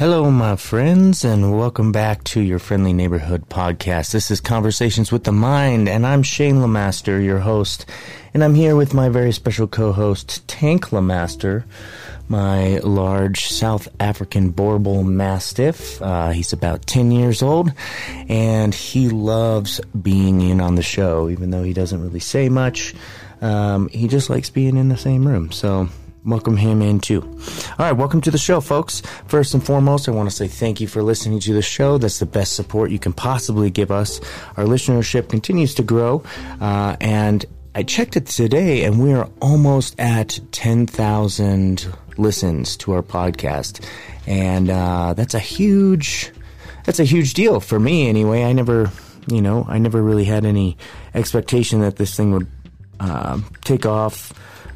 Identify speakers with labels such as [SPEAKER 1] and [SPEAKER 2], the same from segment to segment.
[SPEAKER 1] Hello, my friends, and welcome back to your friendly neighborhood podcast. This is Conversations with the Mind, and I'm Shane Lemaster, your host, and I'm here with my very special co-host, Tank Lemaster, my large South African Boerboel Mastiff. Uh, he's about 10 years old, and he loves being in on the show, even though he doesn't really say much. Um, he just likes being in the same room, so welcome him in too. All right, welcome to the show, folks. First and foremost, I want to say thank you for listening to the show. That's the best support you can possibly give us. Our listenership continues to grow, uh, and I checked it today, and we are almost at 10,000 listens to our podcast, and uh, that's a huge, that's a huge deal for me. Anyway, I never, you know, I never really had any expectation that this thing would uh, take off,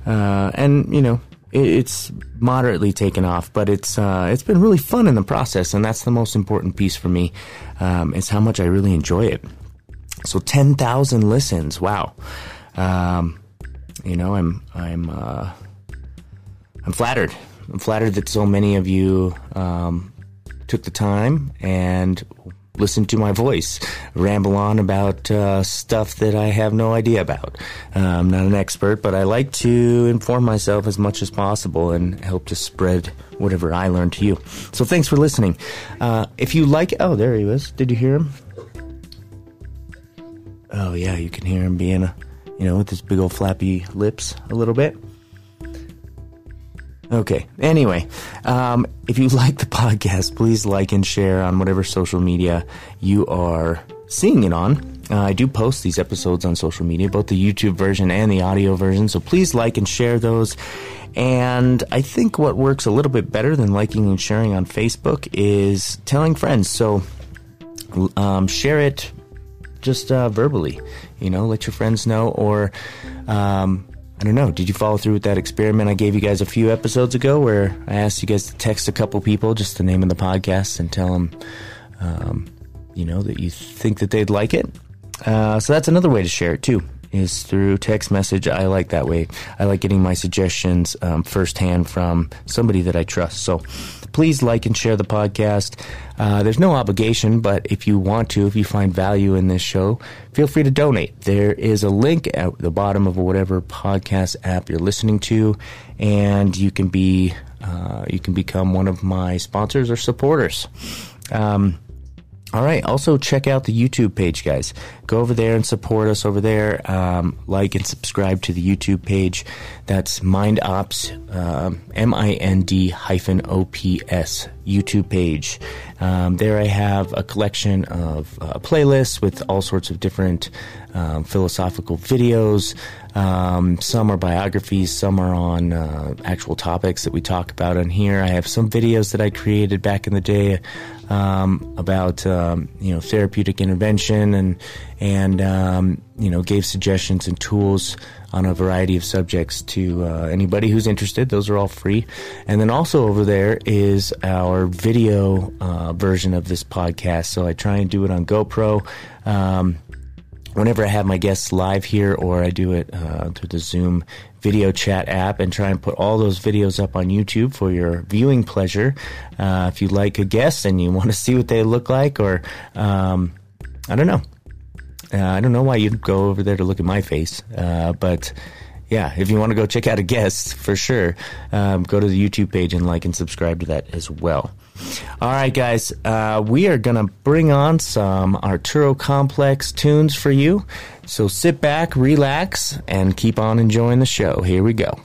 [SPEAKER 1] uh, and you know, it's moderately taken off, but it's uh, it's been really fun in the process, and that's the most important piece for me. Um, is how much I really enjoy it. So ten thousand listens, wow. Um, you know, I'm I'm uh, I'm flattered. I'm flattered that so many of you um, took the time and listen to my voice ramble on about uh, stuff that I have no idea about. Uh, I'm not an expert, but I like to inform myself as much as possible and help to spread whatever I learn to you. So thanks for listening. Uh, if you like, oh, there he was. Did you hear him? Oh yeah, you can hear him being a, you know, with his big old flappy lips a little bit. Okay. Anyway, um, if you like the podcast, please like and share on whatever social media you are seeing it on. Uh, I do post these episodes on social media, both the YouTube version and the audio version. So please like and share those. And I think what works a little bit better than liking and sharing on Facebook is telling friends. So um, share it just uh, verbally, you know, let your friends know or. Um, I don't know. Did you follow through with that experiment I gave you guys a few episodes ago, where I asked you guys to text a couple people just the name of the podcast and tell them, um, you know, that you think that they'd like it. Uh, so that's another way to share it too, is through text message. I like that way. I like getting my suggestions um, firsthand from somebody that I trust. So please like and share the podcast. Uh, there's no obligation, but if you want to, if you find value in this show, feel free to donate. There is a link at the bottom of whatever podcast app you're listening to, and you can be uh, you can become one of my sponsors or supporters. Um, all right. Also, check out the YouTube page, guys. Go over there and support us over there. Um, like and subscribe to the YouTube page. That's Mind Ops, um, M I N D hyphen O P S YouTube page. Um, there I have a collection of uh, playlists with all sorts of different um, philosophical videos. Um, some are biographies, some are on uh, actual topics that we talk about on here. I have some videos that I created back in the day um, about um, you know therapeutic intervention and and um, you know gave suggestions and tools on a variety of subjects to uh, anybody who's interested. Those are all free. And then also over there is our video uh, version of this podcast. So I try and do it on GoPro. Um, whenever I have my guests live here or I do it uh, through the Zoom video chat app and try and put all those videos up on YouTube for your viewing pleasure. Uh, if you like a guest and you want to see what they look like, or um, I don't know. Uh, I don't know why you'd go over there to look at my face, uh, but yeah, if you want to go check out a guest, for sure, um, go to the YouTube page and like and subscribe to that as well. All right, guys, uh, we are going to bring on some Arturo Complex tunes for you. So sit back, relax, and keep on enjoying the show. Here we go.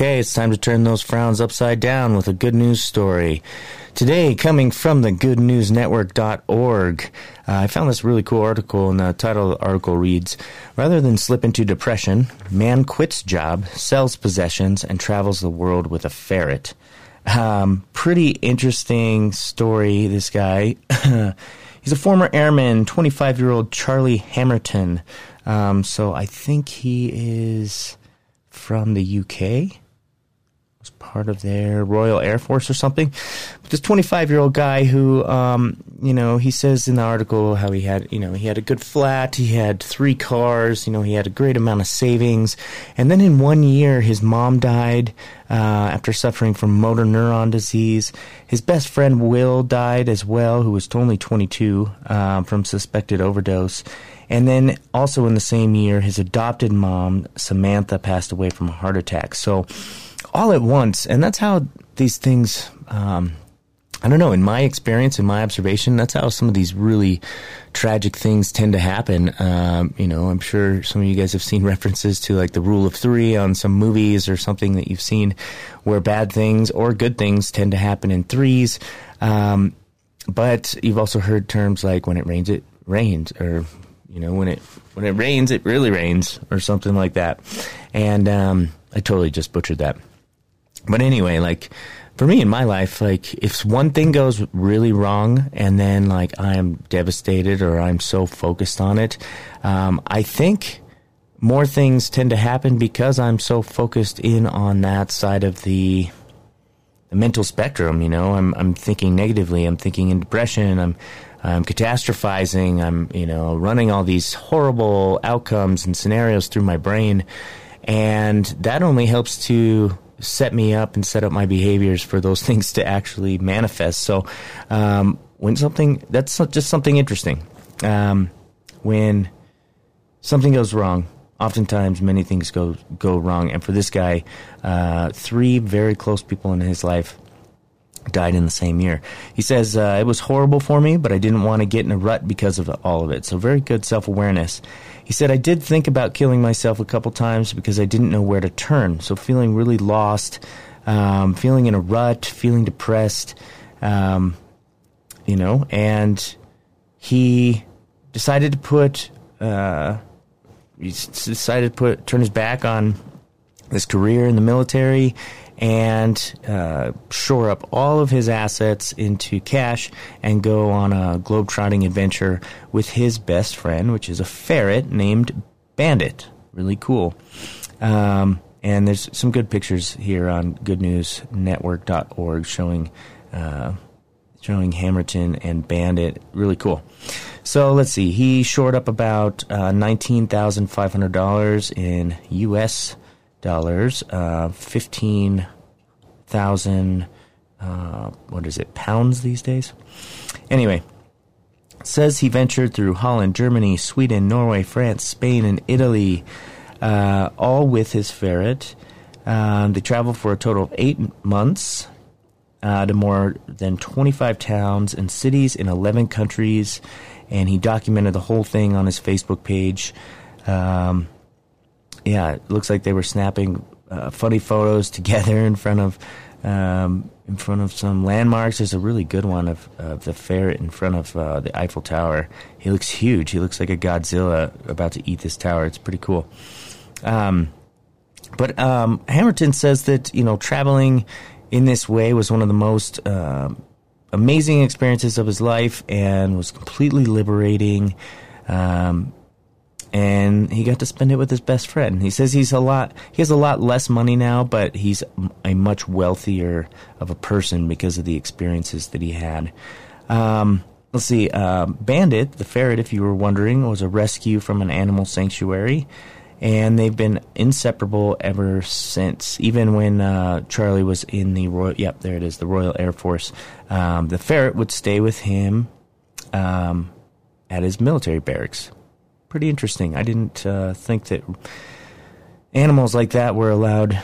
[SPEAKER 1] Okay, it's time to turn those frowns upside down with a good news story. Today, coming from the goodnewsnetwork.org, uh, I found this really cool article, and the title of the article reads Rather than slip into depression, man quits job, sells possessions, and travels the world with a ferret. Um, pretty interesting story, this guy. He's a former airman, 25 year old Charlie Hammerton. Um, so I think he is from the UK. Was part of their Royal Air Force or something. But this 25 year old guy who, um, you know, he says in the article how he had, you know, he had a good flat, he had three cars, you know, he had a great amount of savings. And then in one year, his mom died uh, after suffering from motor neuron disease. His best friend Will died as well, who was only 22 uh, from suspected overdose. And then also in the same year, his adopted mom, Samantha, passed away from a heart attack. So all at once. And that's how these things, um, I don't know, in my experience, in my observation, that's how some of these really tragic things tend to happen. Um, you know, I'm sure some of you guys have seen references to like the rule of three on some movies or something that you've seen where bad things or good things tend to happen in threes. Um, but you've also heard terms like when it rains, it rains, or you know, when it when it rains, it really rains, or something like that. And um, I totally just butchered that. But anyway, like for me in my life, like if one thing goes really wrong, and then like I am devastated or I'm so focused on it, um, I think more things tend to happen because I'm so focused in on that side of the the mental spectrum. You know, I'm I'm thinking negatively. I'm thinking in depression. I'm I'm catastrophizing. I'm, you know, running all these horrible outcomes and scenarios through my brain. And that only helps to set me up and set up my behaviors for those things to actually manifest. So, um, when something, that's just something interesting. Um, when something goes wrong, oftentimes many things go, go wrong. And for this guy, uh, three very close people in his life died in the same year. He says, uh, It was horrible for me, but I didn't want to get in a rut because of all of it. So, very good self awareness. He said, I did think about killing myself a couple times because I didn't know where to turn. So, feeling really lost, um, feeling in a rut, feeling depressed, um, you know, and he decided to put, uh, he decided to put, turn his back on his career in the military and uh, shore up all of his assets into cash and go on a globe-trotting adventure with his best friend, which is a ferret named Bandit. Really cool. Um, and there's some good pictures here on goodnewsnetwork.org showing uh, showing Hammerton and Bandit. Really cool. So let's see. He shored up about uh, nineteen thousand five hundred dollars in U.S dollars, uh, fifteen thousand. Uh, what is it? Pounds these days. Anyway, says he ventured through Holland, Germany, Sweden, Norway, France, Spain, and Italy, uh, all with his ferret. Um, they traveled for a total of eight months uh, to more than 25 towns and cities in 11 countries, and he documented the whole thing on his Facebook page. Um, yeah, it looks like they were snapping uh, funny photos together in front of um, in front of some landmarks. There's a really good one of, of the ferret in front of uh, the Eiffel Tower. He looks huge. He looks like a Godzilla about to eat this tower. It's pretty cool. Um, but um, Hammerton says that you know traveling in this way was one of the most uh, amazing experiences of his life and was completely liberating. Um, and he got to spend it with his best friend. He says he's a lot he has a lot less money now, but he's a much wealthier of a person because of the experiences that he had. Um, let's see, uh, Bandit, the ferret, if you were wondering, was a rescue from an animal sanctuary, and they've been inseparable ever since. Even when uh, Charlie was in the Royal, yep, there it is, the Royal Air Force, um, the ferret would stay with him um, at his military barracks pretty interesting. I didn't uh, think that animals like that were allowed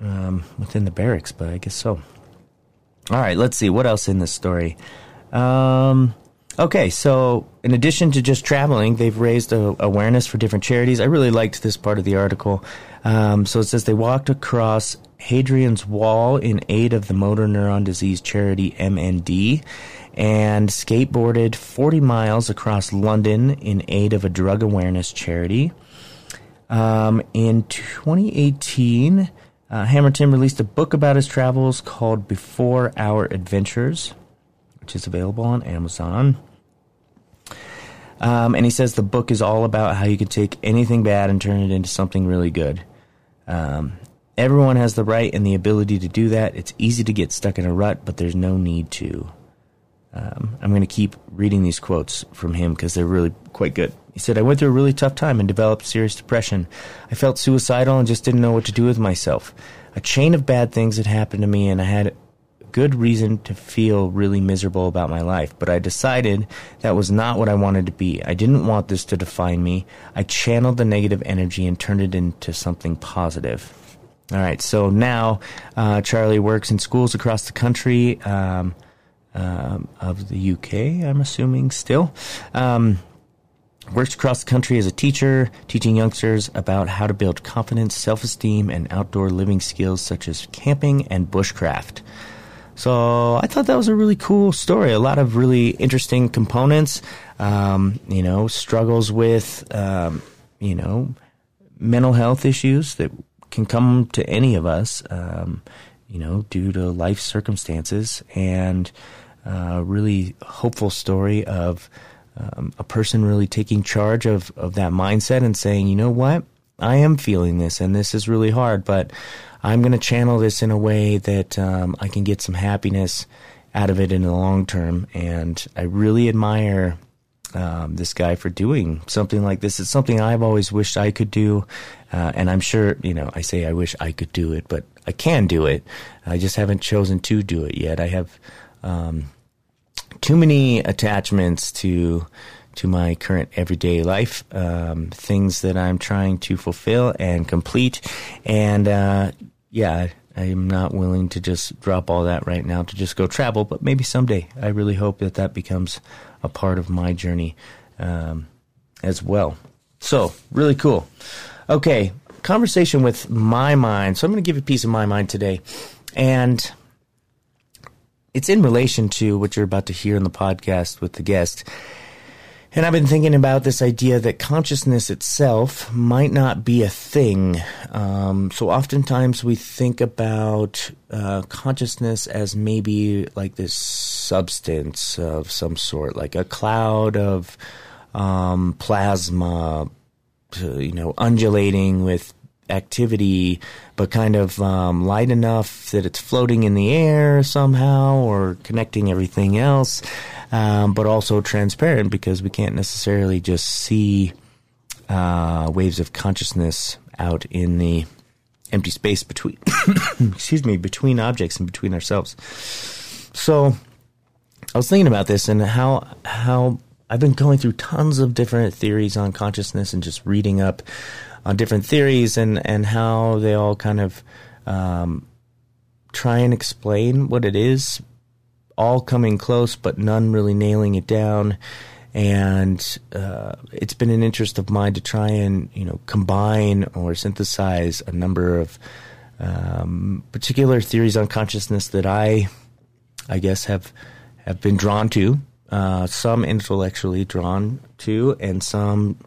[SPEAKER 1] um, within the barracks, but I guess so. All right, let's see what else in this story. Um, Okay, so in addition to just traveling, they've raised a, awareness for different charities. I really liked this part of the article. Um, so it says they walked across Hadrian's Wall in aid of the motor neuron disease charity MND and skateboarded 40 miles across London in aid of a drug awareness charity. Um, in 2018, uh, Hammerton released a book about his travels called Before Our Adventures which is available on Amazon. Um, and he says the book is all about how you can take anything bad and turn it into something really good. Um, everyone has the right and the ability to do that. It's easy to get stuck in a rut, but there's no need to. Um, I'm going to keep reading these quotes from him because they're really quite good. He said, I went through a really tough time and developed serious depression. I felt suicidal and just didn't know what to do with myself. A chain of bad things had happened to me, and I had good reason to feel really miserable about my life, but I decided that was not what I wanted to be. I didn't want this to define me. I channeled the negative energy and turned it into something positive. All right, so now uh, Charlie works in schools across the country um, um, of the UK, I'm assuming still. Um, works across the country as a teacher, teaching youngsters about how to build confidence, self esteem, and outdoor living skills such as camping and bushcraft. So I thought that was a really cool story. A lot of really interesting components. Um, you know, struggles with um, you know mental health issues that can come to any of us. Um, you know, due to life circumstances, and really hopeful story of um, a person really taking charge of of that mindset and saying, you know what, I am feeling this, and this is really hard, but I'm going to channel this in a way that um, I can get some happiness out of it in the long term. And I really admire um, this guy for doing something like this. It's something I've always wished I could do. Uh, and I'm sure, you know, I say I wish I could do it, but I can do it. I just haven't chosen to do it yet. I have um, too many attachments to to my current everyday life, um, things that I'm trying to fulfill and complete, and uh, yeah, I am not willing to just drop all that right now to just go travel, but maybe someday. I really hope that that becomes a part of my journey um, as well. So, really cool. Okay, conversation with my mind. So, I'm going to give you a piece of my mind today. And it's in relation to what you're about to hear in the podcast with the guest. And I've been thinking about this idea that consciousness itself might not be a thing. Um, so oftentimes we think about uh, consciousness as maybe like this substance of some sort, like a cloud of um, plasma, you know, undulating with activity, but kind of um, light enough that it's floating in the air somehow or connecting everything else um, but also transparent because we can't necessarily just see uh, waves of consciousness out in the empty space between excuse me between objects and between ourselves. So I was thinking about this and how how I've been going through tons of different theories on consciousness and just reading up on different theories and and how they all kind of um, try and explain what it is all coming close, but none really nailing it down. And uh, it's been an interest of mine to try and you know combine or synthesize a number of um, particular theories on consciousness that I, I guess, have have been drawn to. Uh, some intellectually drawn to, and some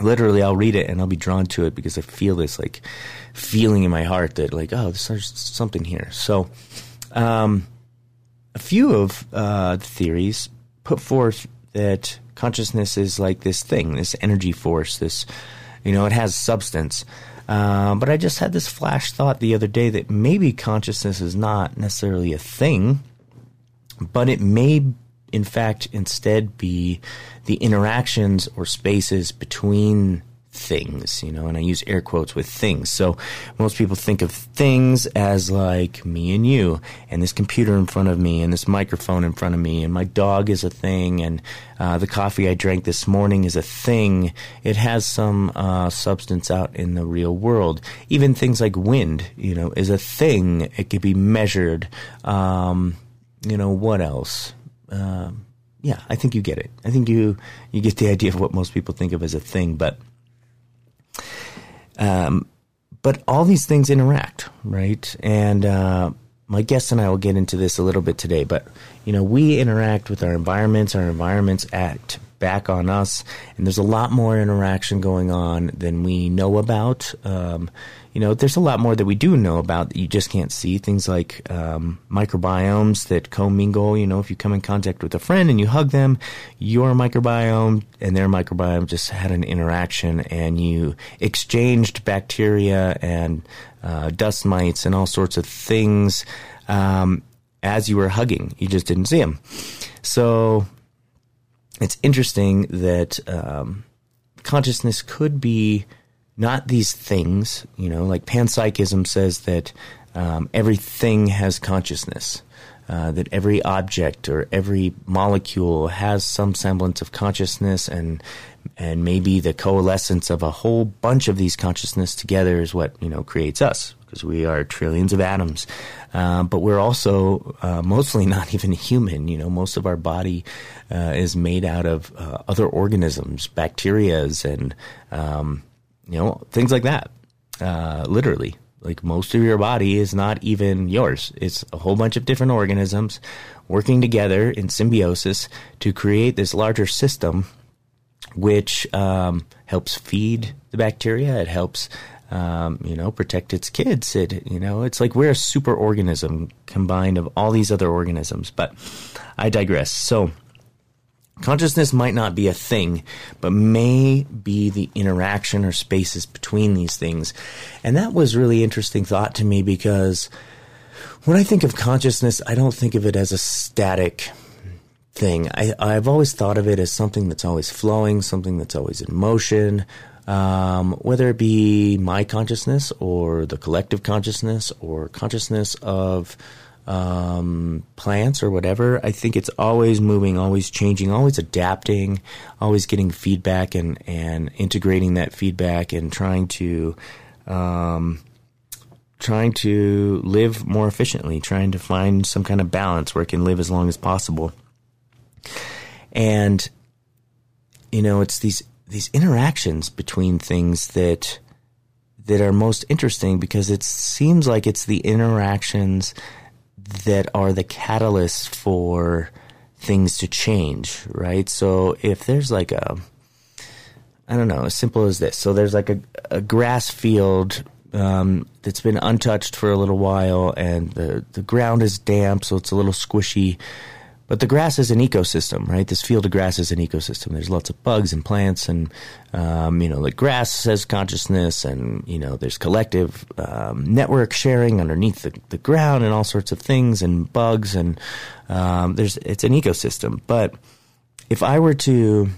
[SPEAKER 1] literally I'll read it and I'll be drawn to it because I feel this like feeling in my heart that like oh there's something here. So. Um, a few of uh, the theories put forth that consciousness is like this thing, this energy force, this, you know, it has substance. Uh, but I just had this flash thought the other day that maybe consciousness is not necessarily a thing, but it may, in fact, instead be the interactions or spaces between things, you know, and I use air quotes with things. So most people think of things as like me and you, and this computer in front of me, and this microphone in front of me, and my dog is a thing, and uh, the coffee I drank this morning is a thing. It has some uh, substance out in the real world. Even things like wind, you know, is a thing. It could be measured. Um, you know, what else? Um, yeah, I think you get it. I think you you get the idea of what most people think of as a thing, but um, but all these things interact, right? And uh, my guest and I will get into this a little bit today, but you know, we interact with our environments. Our environments act back on us, and there's a lot more interaction going on than we know about. Um, you know, there's a lot more that we do know about that you just can't see. Things like um, microbiomes that commingle. You know, if you come in contact with a friend and you hug them, your microbiome and their microbiome just had an interaction, and you exchanged bacteria and uh, dust mites and all sorts of things um, as you were hugging. You just didn't see them. So it's interesting that um, consciousness could be not these things, you know, like panpsychism says that um, everything has consciousness, uh, that every object or every molecule has some semblance of consciousness, and and maybe the coalescence of a whole bunch of these consciousness together is what you know creates us because we are trillions of atoms. Uh, but we're also uh, mostly not even human. You know, most of our body uh, is made out of uh, other organisms, bacterias, and um, you know, things like that. Uh, literally, like most of your body is not even yours. It's a whole bunch of different organisms working together in symbiosis to create this larger system, which um, helps feed the bacteria. It helps, um, you know, protect its kids. It, you know, it's like we're a super organism combined of all these other organisms. But I digress. So Consciousness might not be a thing, but may be the interaction or spaces between these things. And that was really interesting thought to me because when I think of consciousness, I don't think of it as a static thing. I, I've always thought of it as something that's always flowing, something that's always in motion, um, whether it be my consciousness or the collective consciousness or consciousness of um, plants or whatever, I think it's always moving, always changing, always adapting, always getting feedback and, and integrating that feedback and trying to, um, trying to live more efficiently, trying to find some kind of balance where it can live as long as possible. And, you know, it's these, these interactions between things that, that are most interesting because it seems like it's the interactions that are the catalyst for things to change, right? So if there's like a, I don't know, as simple as this. So there's like a, a grass field um, that's been untouched for a little while, and the the ground is damp, so it's a little squishy. But the grass is an ecosystem, right? This field of grass is an ecosystem. There's lots of bugs and plants, and um, you know, the grass has consciousness, and you know, there's collective um, network sharing underneath the, the ground, and all sorts of things, and bugs, and um, there's it's an ecosystem. But if I were to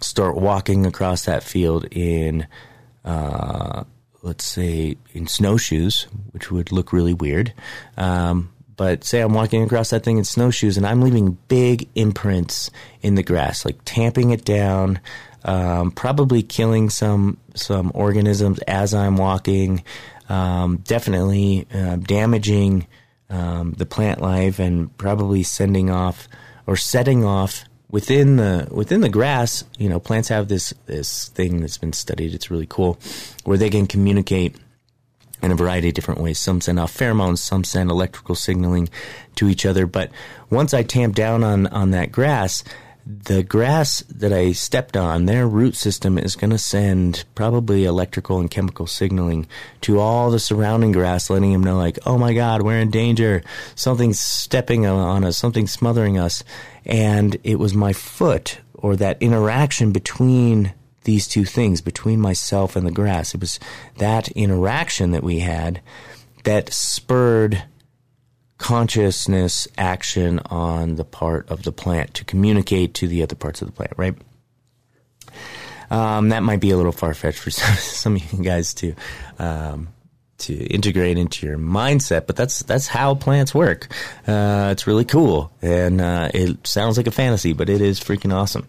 [SPEAKER 1] start walking across that field in, uh, let's say, in snowshoes, which would look really weird. Um, but say I'm walking across that thing in snowshoes and I'm leaving big imprints in the grass, like tamping it down, um, probably killing some some organisms as I'm walking, um, definitely uh, damaging um, the plant life, and probably sending off or setting off within the within the grass. You know, plants have this this thing that's been studied. It's really cool, where they can communicate in a variety of different ways. Some send off pheromones, some send electrical signaling to each other. But once I tamp down on, on that grass, the grass that I stepped on, their root system is going to send probably electrical and chemical signaling to all the surrounding grass, letting them know, like, oh my God, we're in danger. Something's stepping on us, something's smothering us. And it was my foot or that interaction between these two things between myself and the grass. It was that interaction that we had that spurred consciousness action on the part of the plant to communicate to the other parts of the plant, right? Um, that might be a little far fetched for some, some, of you guys to um, to integrate into your mindset, but that's that's how plants work. Uh, it's really cool, and uh, it sounds like a fantasy, but it is freaking awesome.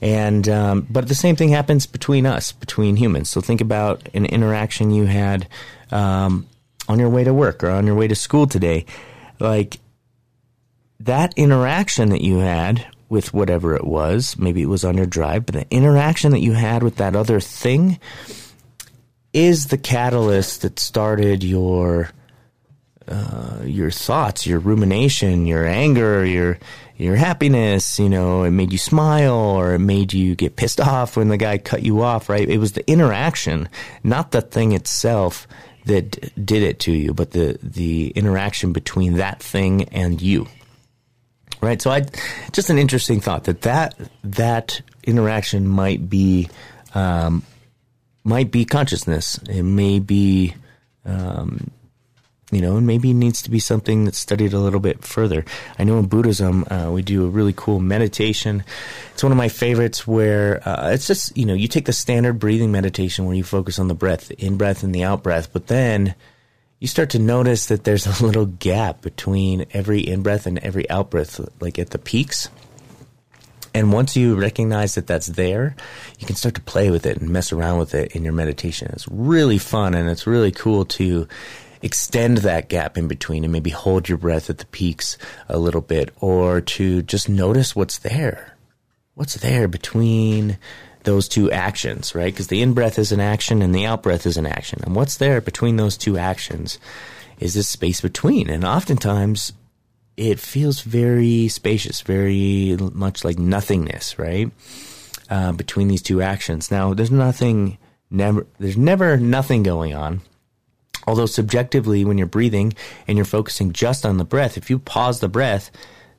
[SPEAKER 1] And um, but the same thing happens between us, between humans. So think about an interaction you had um, on your way to work or on your way to school today, like that interaction that you had with whatever it was. Maybe it was on your drive, but the interaction that you had with that other thing is the catalyst that started your uh, your thoughts, your rumination, your anger, your your happiness. You know, it made you smile, or it made you get pissed off when the guy cut you off. Right? It was the interaction, not the thing itself, that did it to you, but the the interaction between that thing and you. Right? So, I just an interesting thought that that that interaction might be. Um, might be consciousness. It may be, um, you know, and maybe it needs to be something that's studied a little bit further. I know in Buddhism, uh, we do a really cool meditation. It's one of my favorites where uh, it's just, you know, you take the standard breathing meditation where you focus on the breath, the in breath and the out breath, but then you start to notice that there's a little gap between every in breath and every out breath, like at the peaks. And once you recognize that that's there, you can start to play with it and mess around with it in your meditation. It's really fun and it's really cool to extend that gap in between and maybe hold your breath at the peaks a little bit or to just notice what's there. What's there between those two actions, right? Because the in breath is an action and the out breath is an action. And what's there between those two actions is this space between. And oftentimes it feels very spacious, very much like nothingness, right? Uh, between these two actions. Now, there's nothing, never, there's never nothing going on. Although subjectively, when you're breathing and you're focusing just on the breath, if you pause the breath,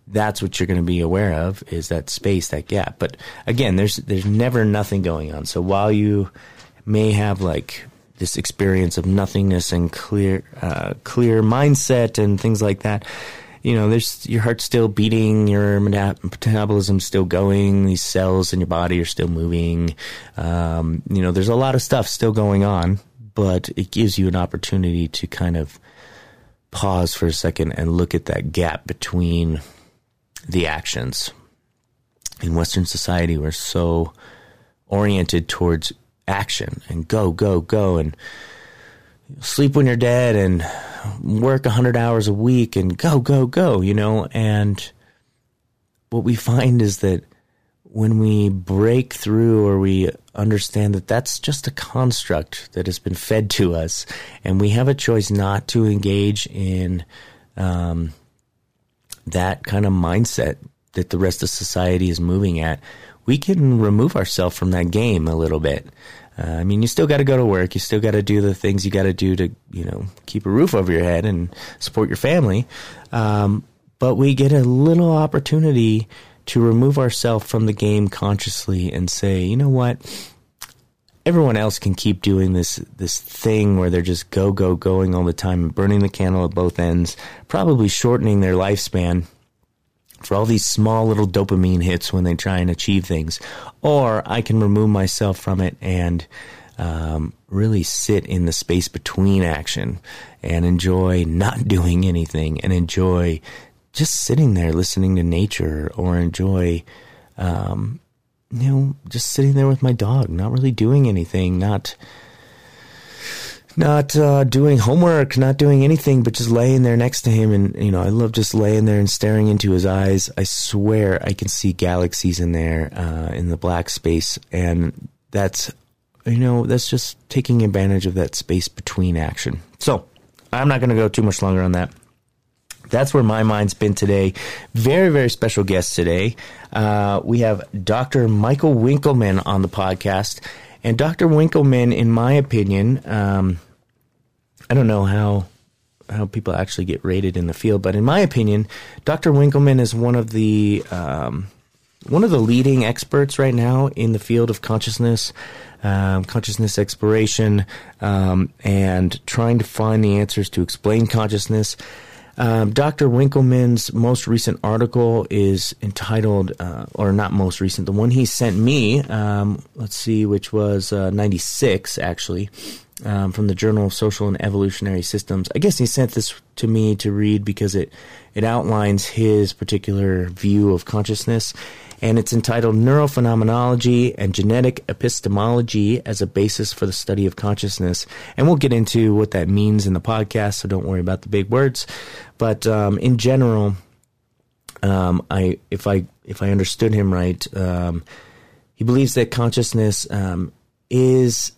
[SPEAKER 1] that's what you're going to be aware of is that space, that gap. But again, there's there's never nothing going on. So while you may have like this experience of nothingness and clear uh, clear mindset and things like that, you know, there's your heart's still beating, your metabolism's still going, these cells in your body are still moving. Um, you know, there's a lot of stuff still going on, but it gives you an opportunity to kind of pause for a second and look at that gap between the actions. In Western society, we're so oriented towards action and go, go, go, and sleep when you're dead and work 100 hours a week and go, go, go, you know? And what we find is that when we break through or we understand that that's just a construct that has been fed to us and we have a choice not to engage in um, that kind of mindset that the rest of society is moving at, we can remove ourselves from that game a little bit. Uh, I mean, you still got to go to work. You still got to do the things you got to do to, you know, keep a roof over your head and support your family. Um, but we get a little opportunity to remove ourselves from the game consciously and say, you know what? Everyone else can keep doing this this thing where they're just go go going all the time and burning the candle at both ends, probably shortening their lifespan for all these small little dopamine hits when they try and achieve things. Or I can remove myself from it and um, really sit in the space between action and enjoy not doing anything and enjoy just sitting there listening to nature or enjoy, um, you know, just sitting there with my dog, not really doing anything, not not uh, doing homework, not doing anything, but just laying there next to him. And, you know, I love just laying there and staring into his eyes. I swear I can see galaxies in there, uh, in the black space. And that's, you know, that's just taking advantage of that space between action. So I'm not going to go too much longer on that. That's where my mind's been today. Very, very special guest today. Uh, we have Dr. Michael Winkelman on the podcast. And Dr. Winkelman, in my opinion, um, I don't know how how people actually get rated in the field, but in my opinion, Dr. Winkelman is one of the um, one of the leading experts right now in the field of consciousness, um, consciousness exploration, um, and trying to find the answers to explain consciousness. Um, Dr. Winkelman's most recent article is entitled, uh, or not most recent, the one he sent me, um, let's see, which was uh, 96 actually, um, from the Journal of Social and Evolutionary Systems. I guess he sent this to me to read because it it outlines his particular view of consciousness, and it's entitled Neurophenomenology and Genetic Epistemology as a Basis for the Study of Consciousness. And we'll get into what that means in the podcast, so don't worry about the big words. But um, in general, um, I if I if I understood him right, um, he believes that consciousness um, is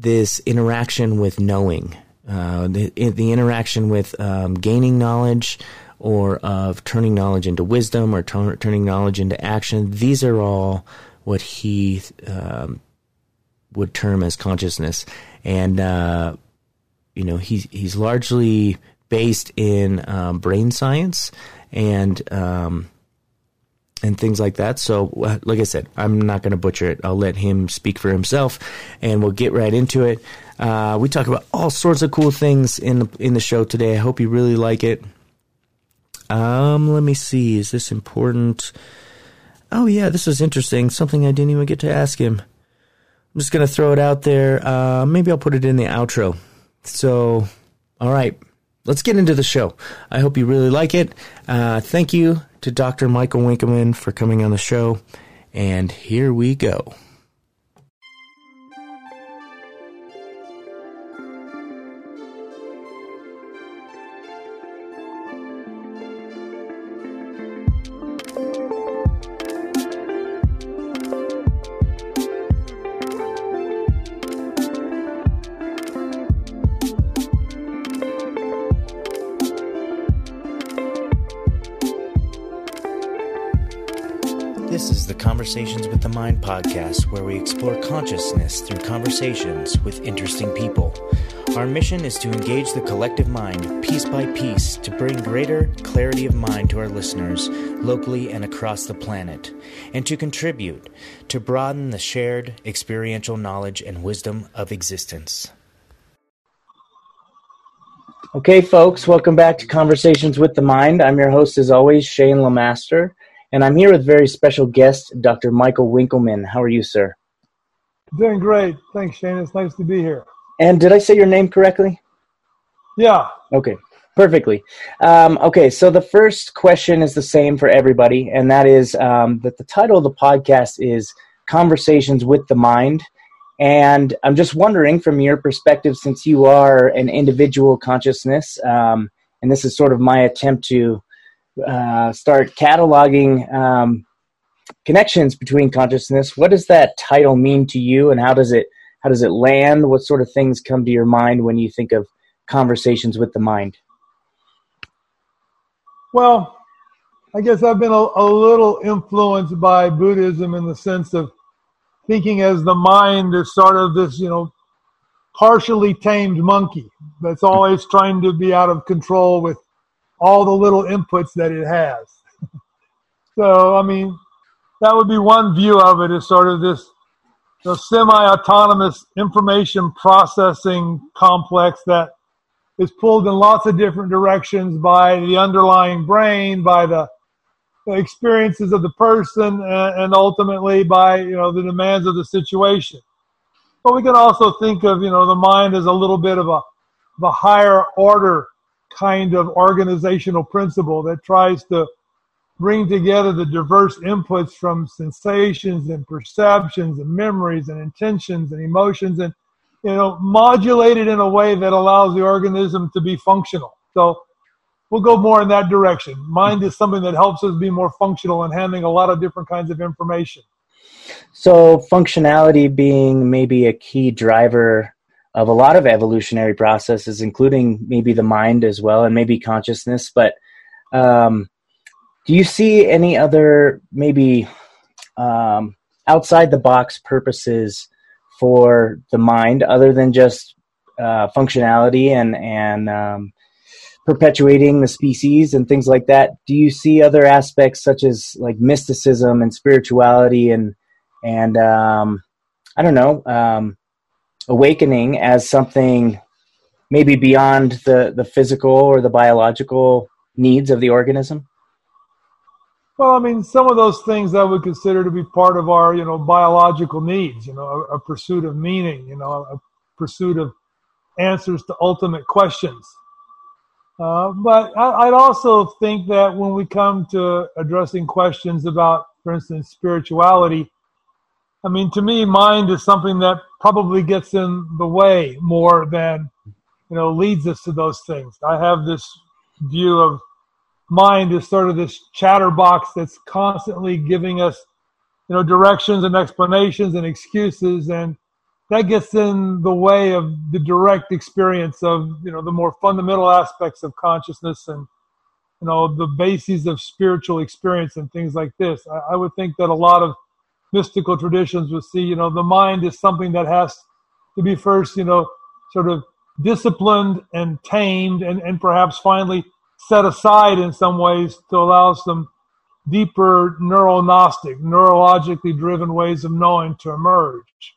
[SPEAKER 1] this interaction with knowing, uh, the the interaction with um, gaining knowledge or of turning knowledge into wisdom or t- turning knowledge into action. These are all what he um, would term as consciousness, and uh, you know he's he's largely based in um, brain science and um, and things like that. So, like I said, I'm not going to butcher it. I'll let him speak for himself, and we'll get right into it. Uh, we talk about all sorts of cool things in the in the show today. I hope you really like it. Um, let me see. Is this important? Oh yeah, this is interesting. Something I didn't even get to ask him. I'm just gonna throw it out there. Uh, maybe I'll put it in the outro. So, all right, let's get into the show. I hope you really like it. Uh, thank you to Dr. Michael Winkelman for coming on the show. And here we go. This is the Conversations with the Mind podcast, where we explore consciousness through conversations with interesting people. Our mission is to engage the collective mind piece by piece to bring greater clarity of mind to our listeners locally and across the planet, and to contribute to broaden the shared experiential knowledge and wisdom of existence. Okay, folks, welcome back to Conversations with the Mind. I'm your host, as always, Shane Lemaster. And I'm here with very special guest, Dr. Michael Winkelman. How are you, sir?
[SPEAKER 2] Doing great. Thanks, Shane. It's nice to be here.
[SPEAKER 1] And did I say your name correctly?
[SPEAKER 2] Yeah.
[SPEAKER 1] Okay, perfectly. Um, okay, so the first question is the same for everybody, and that is um, that the title of the podcast is Conversations with the Mind. And I'm just wondering, from your perspective, since you are an individual consciousness, um, and this is sort of my attempt to uh, start cataloging um, connections between consciousness. What does that title mean to you, and how does it how does it land? What sort of things come to your mind when you think of conversations with the mind?
[SPEAKER 2] Well, I guess I've been a, a little influenced by Buddhism in the sense of thinking as the mind is sort of this, you know, partially tamed monkey that's always trying to be out of control with all the little inputs that it has. so, I mean, that would be one view of it is sort of this know, semi-autonomous information processing complex that is pulled in lots of different directions by the underlying brain, by the experiences of the person, and ultimately by you know the demands of the situation. But we can also think of you know the mind as a little bit of a, the higher order kind of organizational principle that tries to bring together the diverse inputs from sensations and perceptions and memories and intentions and emotions and you know modulate it in a way that allows the organism to be functional. So we'll go more in that direction. Mind is something that helps us be more functional in handling a lot of different kinds of information.
[SPEAKER 1] So functionality being maybe a key driver of a lot of evolutionary processes, including maybe the mind as well, and maybe consciousness. But um, do you see any other maybe um, outside the box purposes for the mind other than just uh, functionality and and um, perpetuating the species and things like that? Do you see other aspects such as like mysticism and spirituality and and um, I don't know um, awakening as something maybe beyond the, the physical or the biological needs of the organism?
[SPEAKER 2] Well, I mean, some of those things I would consider to be part of our, you know, biological needs. You know, a, a pursuit of meaning. You know, a pursuit of answers to ultimate questions. Uh, but I, would also think that when we come to addressing questions about, for instance, spirituality, I mean, to me, mind is something that probably gets in the way more than, you know, leads us to those things. I have this view of mind is sort of this chatterbox that's constantly giving us, you know, directions and explanations and excuses, and that gets in the way of the direct experience of, you know, the more fundamental aspects of consciousness and, you know, the bases of spiritual experience and things like this. I, I would think that a lot of mystical traditions would see, you know, the mind is something that has to be first, you know, sort of disciplined and tamed and, and perhaps finally set aside in some ways to allow some deeper neurognostic, neurologically driven ways of knowing to emerge.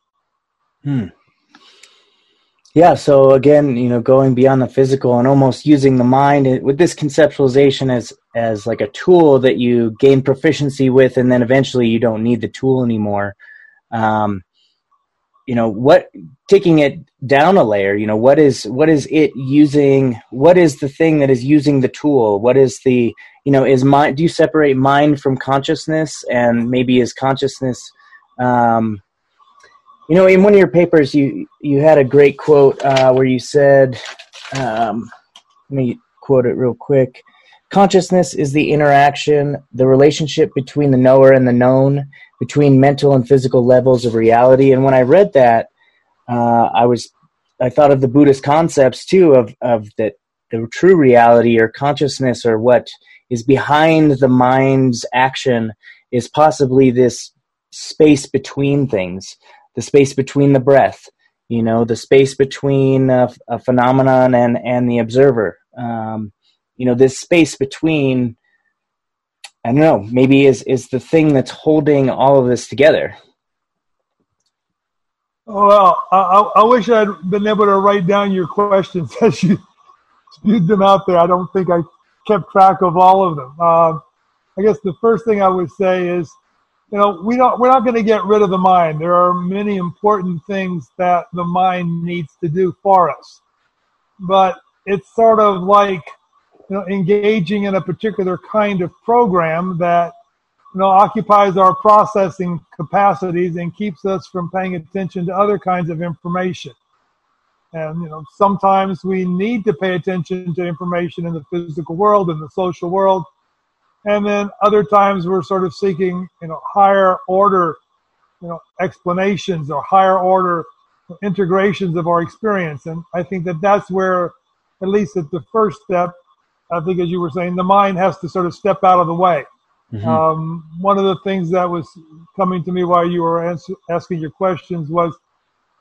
[SPEAKER 1] Hmm. Yeah, so again, you know, going beyond the physical and almost using the mind with this conceptualization as as like a tool that you gain proficiency with, and then eventually you don't need the tool anymore. Um, you know what taking it down a layer you know what is what is it using what is the thing that is using the tool what is the you know is mind do you separate mind from consciousness and maybe is consciousness um you know in one of your papers you you had a great quote uh where you said um let me quote it real quick consciousness is the interaction the relationship between the knower and the known between mental and physical levels of reality. And when I read that, uh, I was I thought of the Buddhist concepts too of of that the true reality or consciousness or what is behind the mind's action is possibly this space between things, the space between the breath, you know, the space between a, a phenomenon and and the observer. Um, you know, this space between I don't know, maybe is is the thing that's holding all of this together.
[SPEAKER 2] Well, I, I wish I'd been able to write down your questions as you spewed them out there. I don't think I kept track of all of them. Uh, I guess the first thing I would say is, you know, we don't we're not going to get rid of the mind. There are many important things that the mind needs to do for us, but it's sort of like you know, engaging in a particular kind of program that you know occupies our processing capacities and keeps us from paying attention to other kinds of information. And you know, sometimes we need to pay attention to information in the physical world and the social world, and then other times we're sort of seeking you know higher order you know explanations or higher order integrations of our experience. And I think that that's where, at least at the first step, I think, as you were saying, the mind has to sort of step out of the way. Mm-hmm. Um, one of the things that was coming to me while you were asking your questions was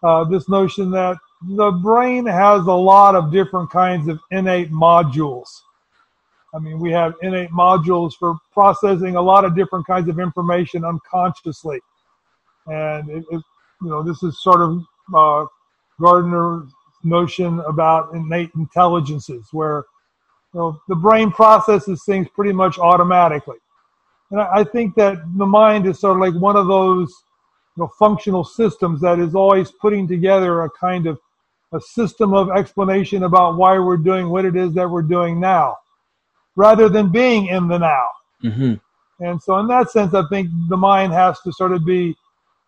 [SPEAKER 2] uh, this notion that the brain has a lot of different kinds of innate modules. I mean, we have innate modules for processing a lot of different kinds of information unconsciously. And, it, it, you know, this is sort of uh, Gardner's notion about innate intelligences, where you know, the brain processes things pretty much automatically. And I, I think that the mind is sort of like one of those you know, functional systems that is always putting together a kind of a system of explanation about why we're doing what it is that we're doing now, rather than being in the now. Mm-hmm. And so, in that sense, I think the mind has to sort of be,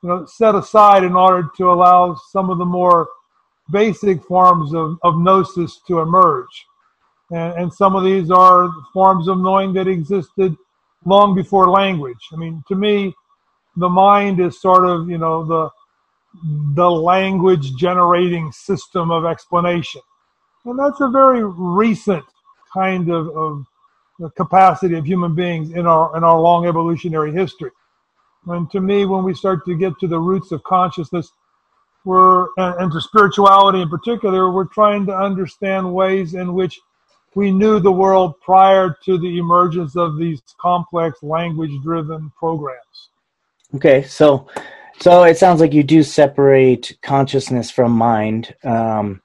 [SPEAKER 2] you know, set aside in order to allow some of the more basic forms of, of gnosis to emerge. And, and some of these are forms of knowing that existed long before language. I mean, to me, the mind is sort of, you know, the the language generating system of explanation. And that's a very recent kind of, of capacity of human beings in our in our long evolutionary history. And to me, when we start to get to the roots of consciousness, we're and, and to spirituality in particular, we're trying to understand ways in which we knew the world prior to the emergence of these complex language driven programs.
[SPEAKER 1] Okay, so so it sounds like you do separate consciousness from mind, um,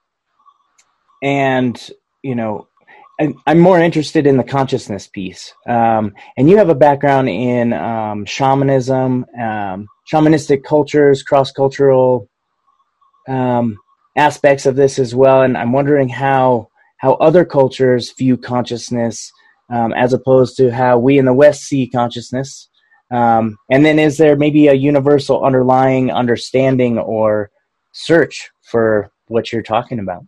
[SPEAKER 1] and you know, I'm more interested in the consciousness piece. Um, and you have a background in um, shamanism, um, shamanistic cultures, cross cultural um, aspects of this as well. And I'm wondering how how other cultures view consciousness um, as opposed to how we in the West see consciousness. Um, and then is there maybe a universal underlying understanding or search for what you're talking about?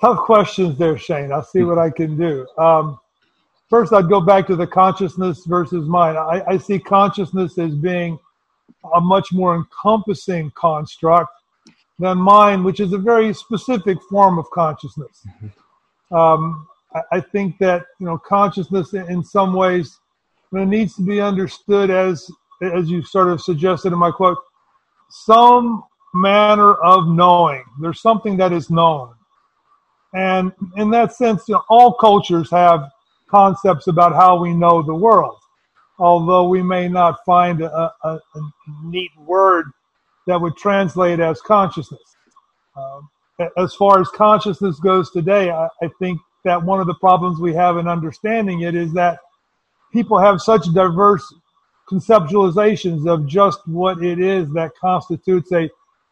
[SPEAKER 2] Tough questions there, Shane. I'll see what I can do. Um, first, I'd go back to the consciousness versus mind. I, I see consciousness as being a much more encompassing construct than mind, which is a very specific form of consciousness. Um, I, I, think that you know consciousness, in some ways, it needs to be understood as, as you sort of suggested in my quote, some manner of knowing. There's something that is known, and in that sense, you know, all cultures have concepts about how we know the world although we may not find a, a, a neat word that would translate as consciousness. Uh, as far as consciousness goes today, I, I, think that one of the problems we have in understanding it is that people have such diverse conceptualizations of just what it is that constitutes a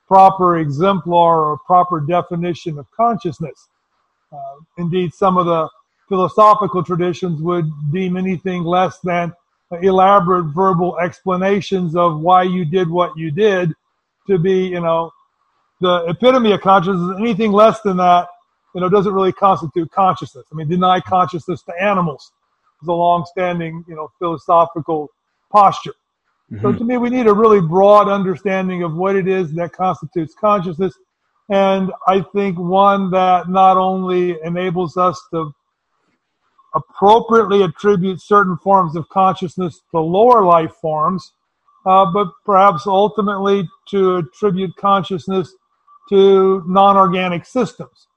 [SPEAKER 2] proper exemplar or proper definition of consciousness. Uh, indeed, some of the philosophical traditions would deem anything less than elaborate verbal explanations of why you did what you did to be, you know, the epitome of consciousness. Anything less than that, you know, doesn't really constitute consciousness. I mean, deny consciousness to animals is a long-standing, you know, philosophical posture. Mm-hmm. So to me, we need a really broad understanding of what it is that constitutes consciousness. And I think one that not only enables us to appropriately attribute certain forms of consciousness to lower life forms, uh, but perhaps ultimately to attribute consciousness to non-organic systems.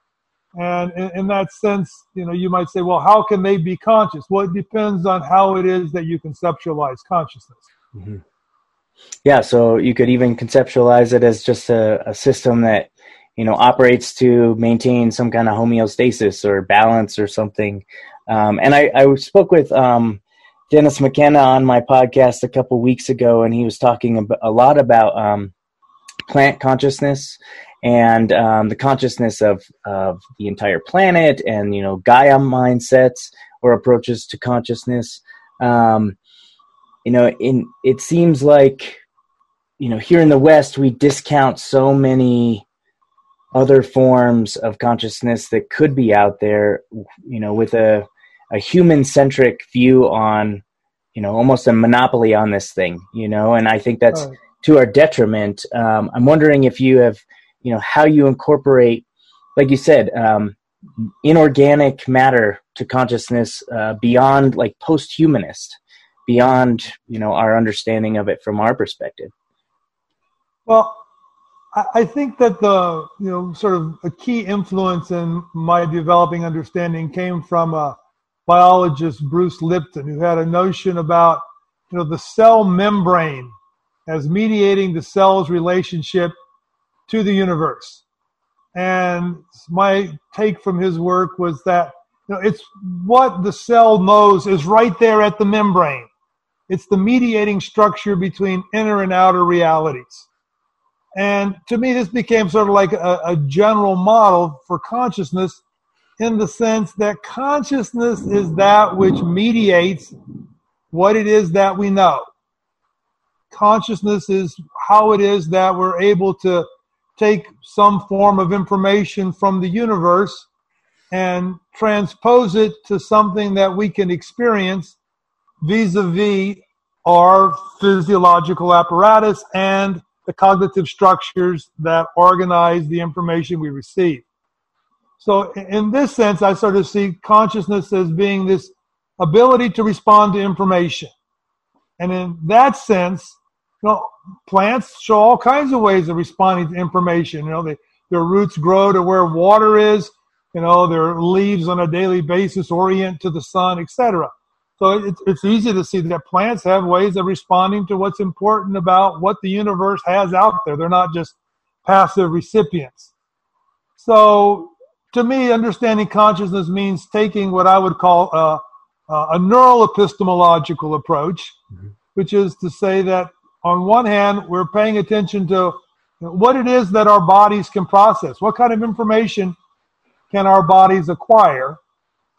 [SPEAKER 2] And in, in, that sense, you know, you might say, well, how can they be conscious? Well, it depends on how it is that you conceptualize consciousness.
[SPEAKER 1] Mm-hmm. Yeah, so you could even conceptualize it as just a, a system that you know operates to maintain some kind of homeostasis or balance or something um, and I, I, spoke with um, Dennis McKenna on my podcast a couple weeks ago, and he was talking a lot about um, plant consciousness and um, the consciousness of, of the entire planet and, you know, Gaia mindsets or approaches to consciousness. Um, you know, in it seems like, you know, here in the West, we discount so many other forms of consciousness that could be out there, you know, with a a human centric view on you know almost a monopoly on this thing you know? And i think that's oh. to our detriment. Um, i'm wondering if you have you know how you incorporate like you said um, inorganic matter to consciousness uh, beyond like post-humanist beyond you know our understanding of it from our perspective.
[SPEAKER 2] Well I think that the you know sort of a key influence in my developing understanding came from a biologist Bruce Lipton, who had a notion about you know the cell membrane as mediating the cell's relationship to the universe. And my take from his work was that you know, it's what the cell knows is right there at the membrane. It's the mediating structure between inner and outer realities. And to me, this became sort of like a, a general model for consciousness in the sense that consciousness is that which mediates what it is that we know. Consciousness is how it is that we're able to take some form of information from the universe and transpose it to something that we can experience vis a vis our physiological apparatus and the cognitive structures that organize the information we receive. So, in this sense, I sort of see consciousness as being this ability to respond to information. And in that sense, you know, plants show all kinds of ways of responding to information. You know, they, their roots grow to where water is. You know, their leaves on a daily basis orient to the sun, etc. So it's, it's easy to see that plants have ways of responding to what's important about what the universe has out there. They're not just passive recipients. So to me, understanding consciousness means taking what I would call a, a neuroepistemological approach, mm-hmm. which is to say that on one hand, we're paying attention to what it is that our bodies can process, what kind of information can our bodies acquire,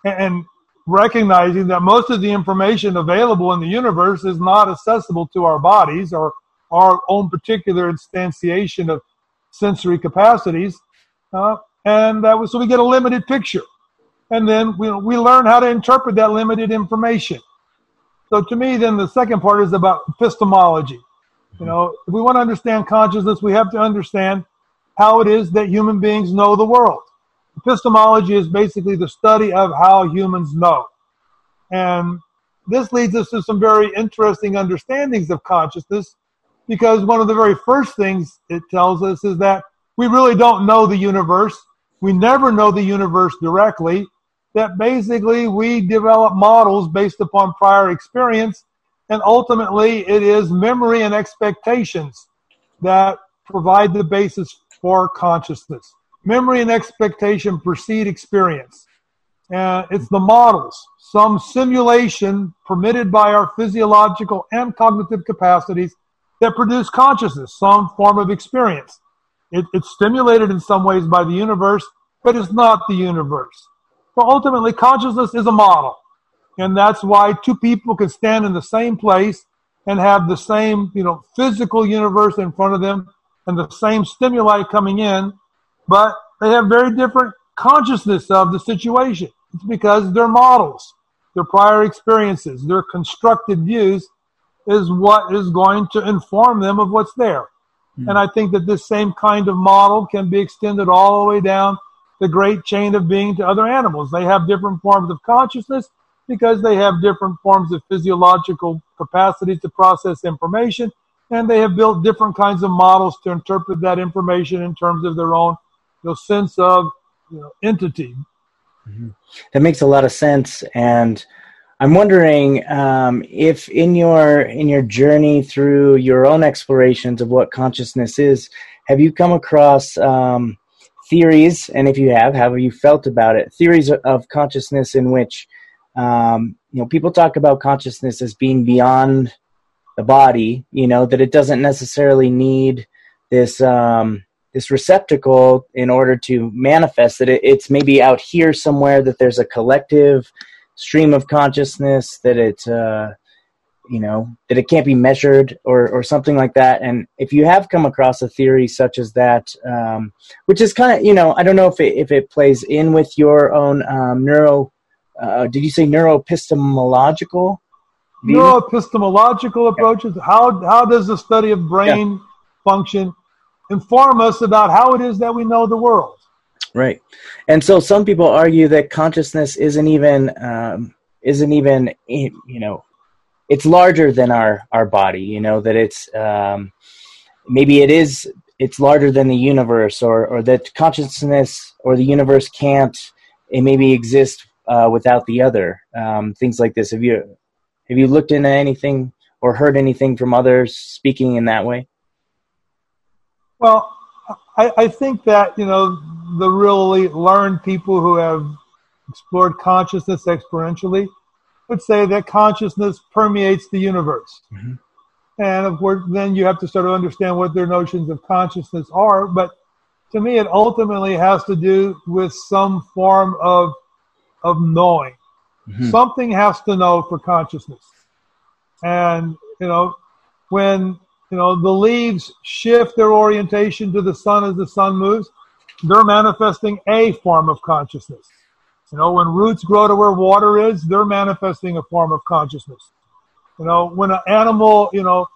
[SPEAKER 2] and recognizing that most of the information available in the universe is not accessible to our bodies or our own particular instantiation of sensory capacities. Uh, And so we get a limited picture. And then we, we learn how to interpret that limited information. So to me, then the second part is about epistemology. You know, if we want to understand consciousness, we have to understand how it is that human beings know the world. Epistemology is basically the study of how humans know. And this leads us to some very interesting understandings of consciousness because one of the very first things it tells us is that we really don't know the universe. We never know the universe directly. That basically we develop models based upon prior experience, and ultimately it is memory and expectations that provide the basis for consciousness. Memory and expectation precede experience. And it's the models, some simulation permitted by our physiological and cognitive capacities that produce consciousness, some form of experience. It, it's stimulated in some ways by the universe, but it's not the universe. So ultimately, consciousness is a model. And that's why two people can stand in the same place and have the same, you know, physical universe in front of them and the same stimuli coming in, but they have very different consciousness of the situation. It's because their models, their prior experiences, their constructed views is what is going to inform them of what's there. Mm. And I think that this same kind of model can be extended all the way down the great chain of being to other animals. They have different forms of consciousness because they have different forms of physiological capacities to process information, and they have built different kinds of models to interpret that information in terms of their own you know, sense of you know, entity.
[SPEAKER 1] Mm-hmm. That makes a lot of sense, and I'm wondering um, if in your in your journey through your own explorations of what consciousness is, have you come across um, theories, and if you have, how have you felt about it? Theories of consciousness in which um, you know people talk about consciousness as being beyond the body. You know that it doesn't necessarily need this um, this receptacle in order to manifest that it, it's maybe out here somewhere that there's a collective stream of consciousness that it's uh, you know that it can't be measured or or something like that. And if you have come across a theory such as that um, which is kind of you know i don't know if it if it plays in with your own um, neuro uh, did you say neuroepistemological?
[SPEAKER 2] Neuroepistemological approaches. Yeah. how how does the study of brain yeah. function inform us about how it is that we know the world.
[SPEAKER 1] Right. And so some people argue that consciousness isn't even um, isn't even you know it's larger than our our body you know that it's um, maybe it is it's larger than the universe or or that consciousness or the universe can't it maybe exist uh, without the other um, things like this. Have you have you looked into anything or heard anything from others speaking in that way
[SPEAKER 2] well I, I think that you know the really learned people who have explored consciousness experientially would say that consciousness permeates the universe. Mm-hmm. And of course, then you have to sort of understand what their notions of consciousness are. But to me, it ultimately has to do with some form of, of knowing. Mm-hmm. Something has to know for consciousness. And, you know, when, you know, the leaves shift their orientation to the sun as the sun moves, they're manifesting a form of consciousness. You know, when roots grow to where water is, they're manifesting a form of consciousness. You know, when an animal, you know,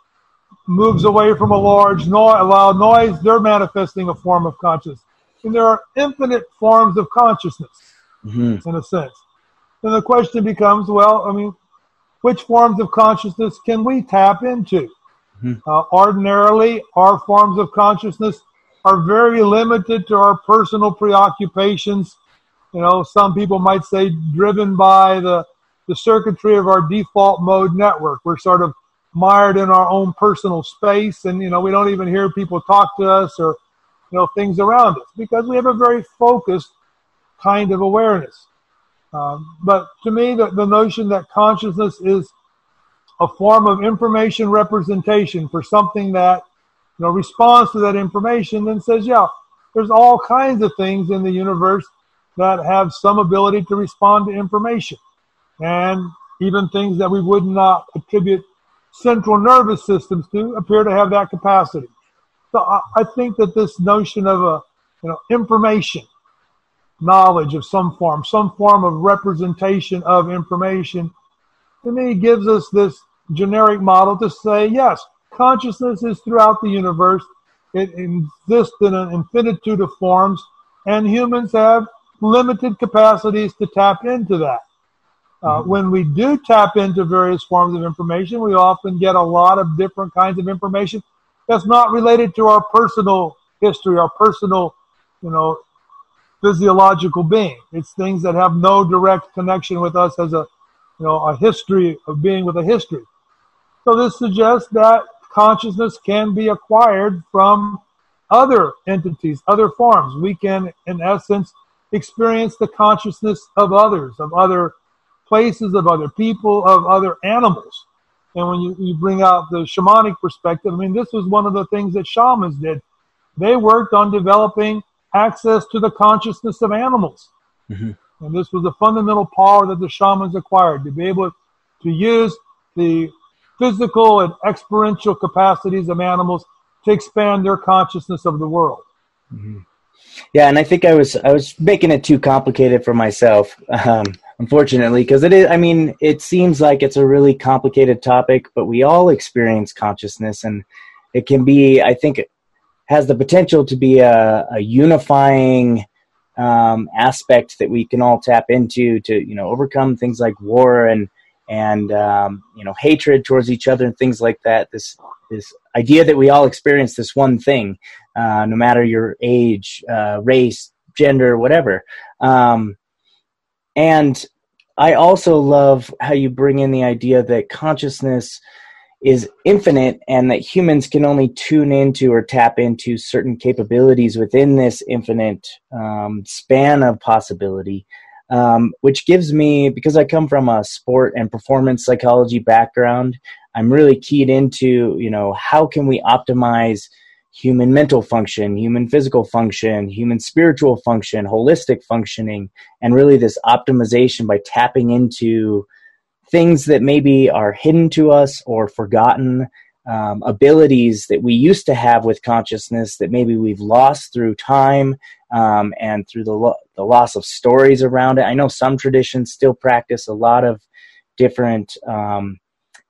[SPEAKER 2] moves away from a large noise, a loud noise, they're manifesting a form of consciousness. And there are infinite forms of consciousness, mm-hmm. in a sense. Then the question becomes, well, I mean, which forms of consciousness can we tap into? Mm-hmm. Uh, ordinarily, our forms of consciousness are very limited to our personal preoccupations you know, some people might say driven by the, the circuitry of our default mode network. We're sort of mired in our own personal space and, you know, we don't even hear people talk to us or, you know, things around us because we have a very focused kind of awareness. Um, but to me, the, the notion that consciousness is a form of information representation for something that, you know, responds to that information and says, yeah, there's all kinds of things in the universe that have some ability to respond to information and even things that we would not attribute central nervous systems to appear to have that capacity. So I, I think that this notion of a you know information knowledge of some form, some form of representation of information, to me gives us this generic model to say, yes, consciousness is throughout the universe. It exists in an infinitude of forms, and humans have limited capacities to tap into that. Uh, mm-hmm. When we do tap into various forms of information, we often get a lot of different kinds of information that's not related to our personal history, our personal, you know, physiological being. It's things that have no direct connection with us as a, you know, a history of being with a history. So this suggests that consciousness can be acquired from other entities, other forms. We can, in essence, experience the consciousness of others, of other places, of other people, of other animals. And when you, you bring out the shamanic perspective, I mean, this was one of the things that shamans did. They worked on developing access to the consciousness of animals. Mm-hmm. And this was a fundamental power that the shamans acquired to be able to use the physical and experiential capacities of animals to expand their consciousness of the world.
[SPEAKER 1] Mm-hmm. Yeah, and I think I was I was making it too complicated for myself. Um, unfortunately, because it is. I mean, it seems like it's a really complicated topic, but we all experience consciousness, and it can be. I think it has the potential to be a, a unifying um, aspect that we can all tap into to you know overcome things like war and and um, you know hatred towards each other and things like that. This this idea that we all experience this one thing, uh, no matter your age, uh, race, gender, whatever. Um, and I also love how you bring in the idea that consciousness is infinite and that humans can only tune into or tap into certain capabilities within this infinite um, span of possibility. Um, which gives me, because I come from a sport and performance psychology background, I'm really keyed into, you know, how can we optimize human mental function, human physical function, human spiritual function, holistic functioning, and really this optimization by tapping into things that maybe are hidden to us or forgotten, um, abilities that we used to have with consciousness that maybe we've lost through time um, and through the, lo- the loss of stories around it. I know some traditions still practice a lot of different um,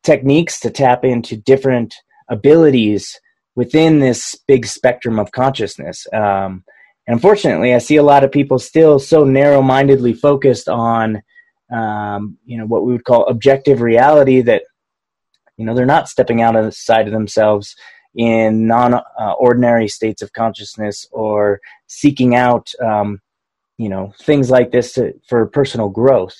[SPEAKER 1] techniques to tap into different abilities within this big spectrum of consciousness. Um, and unfortunately, I see a lot of people still so narrow-mindedly focused on, um, you know, what we would call objective reality that, you know, they're not stepping out of the side of themselves in non-ordinary states of consciousness or seeking out, um, you know, things like this to, for personal growth.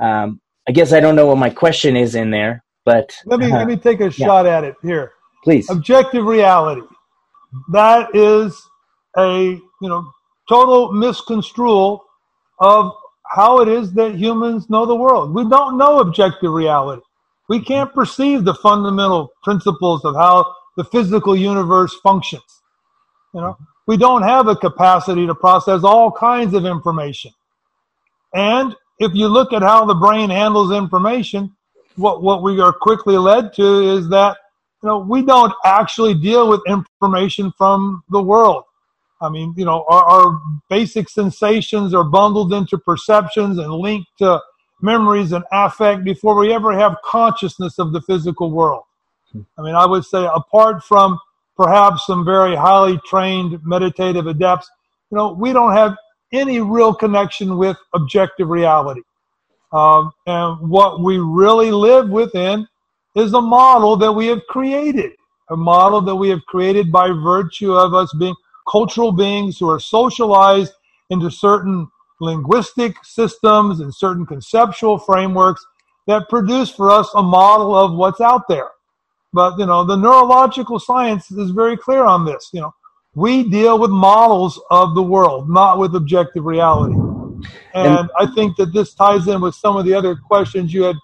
[SPEAKER 1] Um, I guess I don't know what my question is in there, but
[SPEAKER 2] let me uh, let me take a yeah. shot at it here.
[SPEAKER 1] Please.
[SPEAKER 2] Objective reality. That is a you know total misconstrual of how it is that humans know the world. We don't know objective reality. We can't perceive the fundamental principles of how the physical universe functions. You know, we don't have a capacity to process all kinds of information. And if you look at how the brain handles information, what, what we are quickly led to is that you know, we don't actually deal with information from the world. I mean, you know, our, our basic sensations are bundled into perceptions and linked to memories and affect before we ever have consciousness of the physical world. I mean, I would say apart from perhaps some very highly trained meditative adepts, you know, we don't have any real connection with objective reality. Um, and what we really live within is a model that we have created, a model that we have created by virtue of us being cultural beings who are socialized into certain linguistic systems and certain conceptual frameworks that produce for us a model of what's out there. But, you know, the neurological science is very clear on this. You know, we deal with models of the world, not with objective reality. And, and I think that this ties in with some of the other questions you had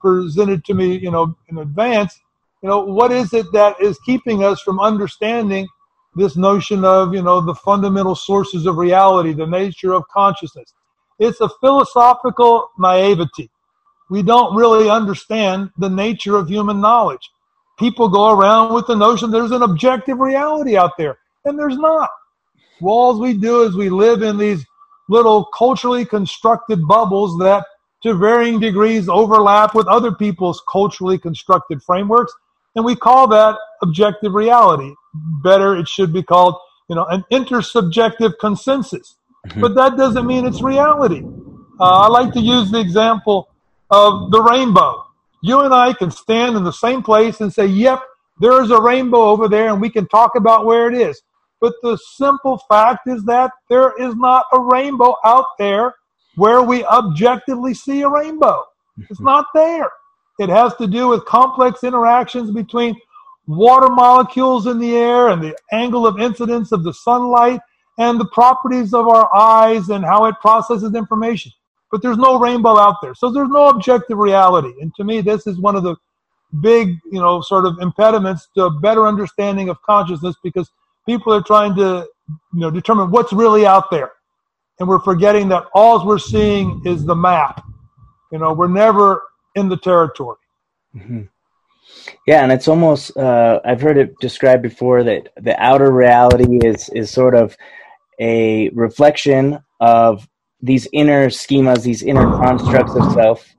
[SPEAKER 2] presented to me, you know, in advance, you know, what is it that is keeping us from understanding this notion of, you know, the fundamental sources of reality, the nature of consciousness? It's a philosophical naivety. We don't really understand the nature of human knowledge. People go around with the notion there's an objective reality out there, and there's not. All we do is we live in these little culturally constructed bubbles that to varying degrees overlap with other people's culturally constructed frameworks. And we call that objective reality. Better, it should be called, you know, an intersubjective consensus. Mm-hmm. But that doesn't mean it's reality. Uh, I like to use the example of the rainbow. You and I can stand in the same place and say, yep, there is a rainbow over there, and we can talk about where it is. But the simple fact is that there is not a rainbow out there where we objectively see a rainbow. It's mm-hmm. not there. It has to do with complex interactions between water molecules in the air and the angle of incidence of the sunlight and the properties of our eyes and how it processes information. But there's no rainbow out there. So there's no objective reality. And to me, this is one of the big, you know, sort of impediments to a better understanding of consciousness because people are trying to, you know, determine what's really out there. And we're forgetting that all we're seeing is the map. You know, we're never in the territory.
[SPEAKER 1] Mm-hmm. Yeah, and it's almost uh, I've heard it described before that the outer reality is is sort of a reflection of these inner schemas, these inner constructs of self.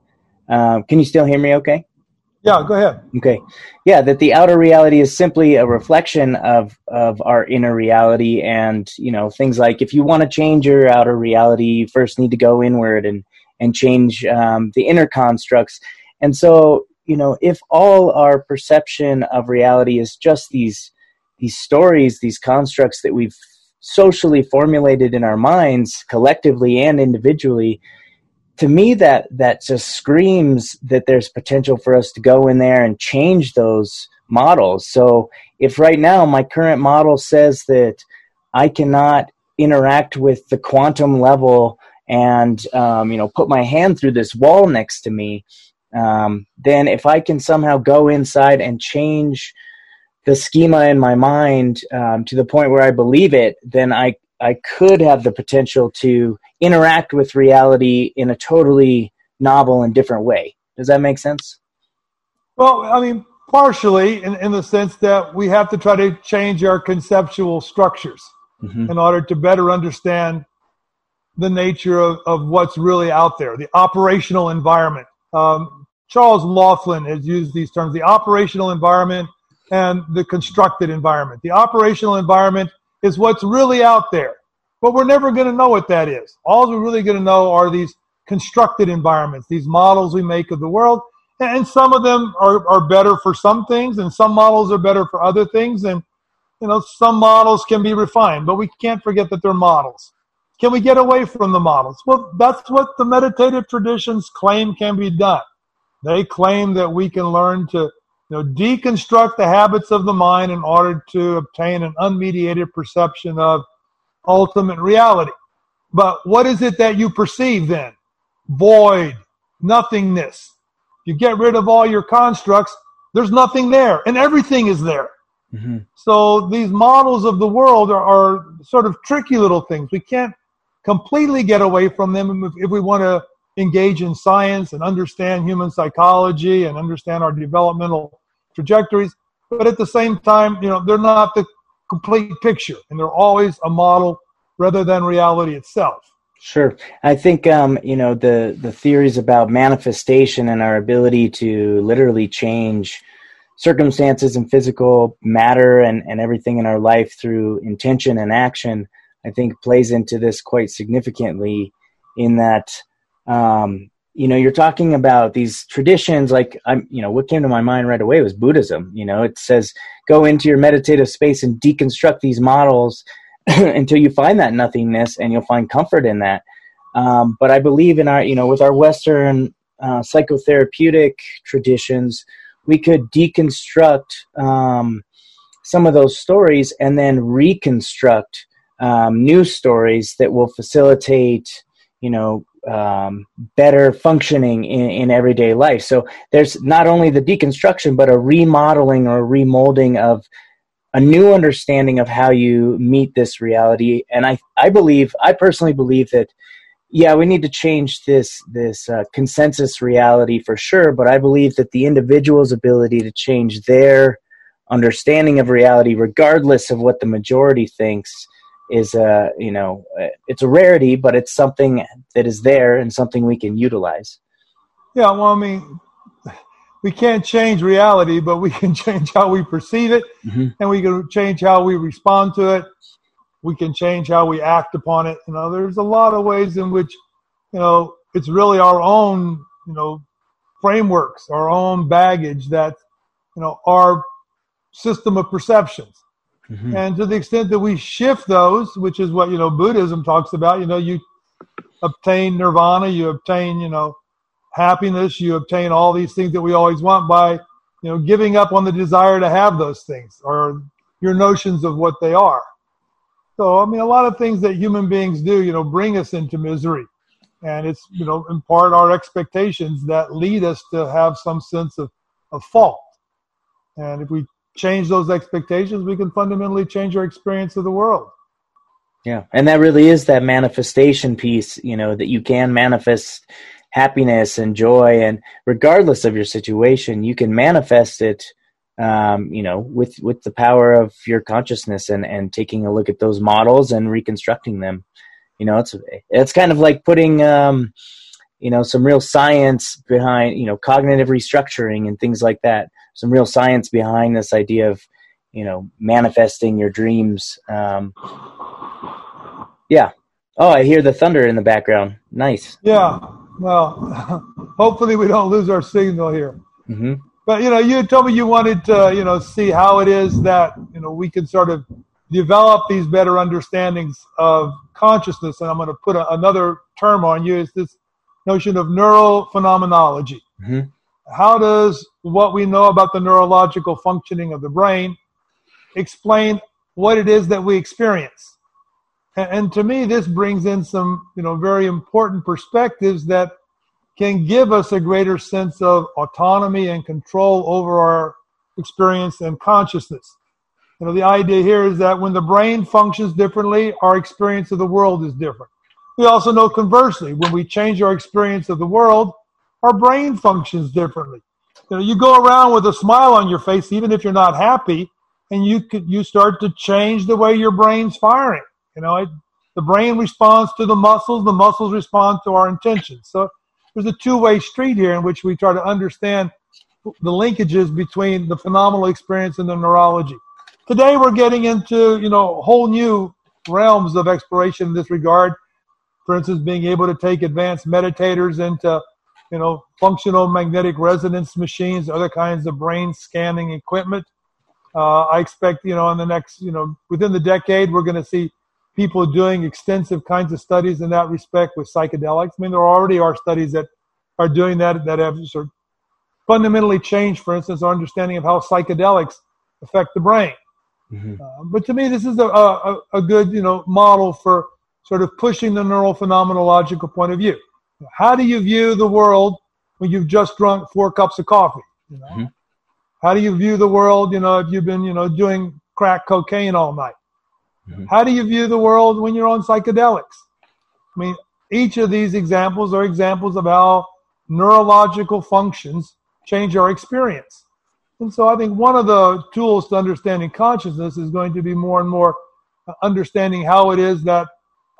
[SPEAKER 1] Um, can you still hear me? Okay.
[SPEAKER 2] Yeah, go ahead.
[SPEAKER 1] Okay. Yeah, that the outer reality is simply a reflection of of our inner reality, and you know things like if you want to change your outer reality, you first need to go inward and and change um, the inner constructs. And so, you know, if all our perception of reality is just these these stories, these constructs that we've socially formulated in our minds, collectively and individually, to me that that just screams that there's potential for us to go in there and change those models. So if right now my current model says that i cannot interact with the quantum level and um, you know put my hand through this wall next to me um, then if i can somehow go inside and change the schema in my mind um, to the point where i believe it then i I could have the potential to interact with reality in a totally novel and different way. Does that make sense?
[SPEAKER 2] Well, I mean, partially in, in the sense that we have to try to change our conceptual structures mm-hmm. in order to better understand the nature of, of what's really out there, the operational environment. Um, Charles Laughlin has used these terms the operational environment and the constructed environment. The operational environment is what's really out there. But we're never going to know what that is. All we're really going to know are these constructed environments, these models we make of the world. And some of them are, are better for some things, and some models are better for other things. And, you know, some models can be refined, but we can't forget that they're models. Can we get away from the models? Well, that's what the meditative traditions claim can be done. They claim that we can learn to you know, deconstruct the habits of the mind in order to obtain an unmediated perception of ultimate reality. But what is it that you perceive then? Void, nothingness. You get rid of all your constructs, there's nothing there, and everything is there. Mm-hmm. So these models of the world are, are, sort of tricky little things. We can't completely get away from them if, if we want to engage in science and understand human psychology and understand our developmental trajectories. But at the same time, you know, they're not the complete picture and they're always a model rather than reality itself.
[SPEAKER 1] Sure. I think um, you know the the theories about manifestation and our ability to literally change circumstances and physical matter and, and everything in our life through intention and action, I think plays into this quite significantly in that um, you know you're talking about these traditions like i'm you know what came to my mind right away was buddhism. You know it says go into your meditative space and deconstruct these models until you find that nothingness and you'll find comfort in that. Um, but i believe in our you know with our western uh, psychotherapeutic traditions we could deconstruct um, some of those stories and then reconstruct um, new stories that will facilitate you know um, better functioning in, in everyday life. So there's not only the deconstruction, but a remodeling or a remolding of a new understanding of how you meet this reality. And I, I believe, I personally believe that, yeah, we need to change this this uh, consensus reality for sure. But I believe that the individual's ability to change their understanding of reality, regardless of what the majority thinks, is a you know it's a rarity, but it's something that is there and something we can utilize.
[SPEAKER 2] Yeah, well, I mean, we can't change reality, but we can change how we perceive it, mm-hmm. and we can change how we respond to it. We can change how we act upon it. You know, there's a lot of ways in which, you know, it's really our own, you know, frameworks, our own baggage that, you know, our system of perceptions. Mm-hmm. And to the extent that we shift those, which is what, you know, Buddhism talks about, you know, you obtain nirvana, you obtain, you know, happiness, you obtain all these things that we always want by, you know, giving up on the desire to have those things or your notions of what they are. So, I mean, a lot of things that human beings do, you know, bring us into misery. And it's, you know, in part our expectations that lead us to have some sense of, of fault. And if we change those expectations, we can fundamentally change our experience of the world.
[SPEAKER 1] Yeah. And that really is that manifestation piece, you know, that you can manifest happiness and joy. And regardless of your situation, you can manifest it, um, you know, with, with the power of your consciousness and, and taking a look at those models and reconstructing them. You know, it's, it's kind of like putting, um, you know, some real science behind, you know, cognitive restructuring and things like that some real science behind this idea of you know manifesting your dreams um, yeah. Oh i hear the thunder in the background. Nice.
[SPEAKER 2] Yeah well hopefully we don't lose our signal here. Mm-hmm. but you know you told me you wanted to you know see how it is that you know we can sort of develop these better understandings of consciousness. And i'm going to put a, another term on you is this notion of neural phenomenology. Mm-hmm. How does what we know about the neurological functioning of the brain explain what it is that we experience? And, and to me, this brings in some, you know, very important perspectives that can give us a greater sense of autonomy and control over our experience and consciousness. You know, the idea here is that when the brain functions differently, our experience of the world is different. We also know conversely, when we change our experience of the world, our brain functions differently. You know, you go around with a smile on your face, even if you're not happy, and you could, you start to change the way your brain's firing. You know, it, the brain responds to the muscles, the muscles respond to our intentions. So there's a two-way street here in which we try to understand the linkages between the phenomenal experience and the neurology. Today we're getting into, you know, whole new realms of exploration in this regard. For instance, being able to take advanced meditators into you know, functional magnetic resonance machines, other kinds of brain scanning equipment. Uh, I expect, you know, in the next, you know, within the decade, we're going to see people doing extensive kinds of studies in that respect with psychedelics. I mean, there already are studies that are doing that that have sort of fundamentally changed, for instance, our understanding of how psychedelics affect the brain. Mm-hmm. Uh, but to me, this is a, a, a good, you know, model for sort of pushing the neural phenomenological point of view. How do you view the world when you've just drunk four cups of coffee? You know? Mm-hmm. How do you view the world, you know, if you've been, you know, doing crack cocaine all night? Mm-hmm. How do you view the world when you're on psychedelics? I mean, each of these examples are examples of how neurological functions change our experience. And so I think one of the tools to understanding consciousness is going to be more and more understanding how it is that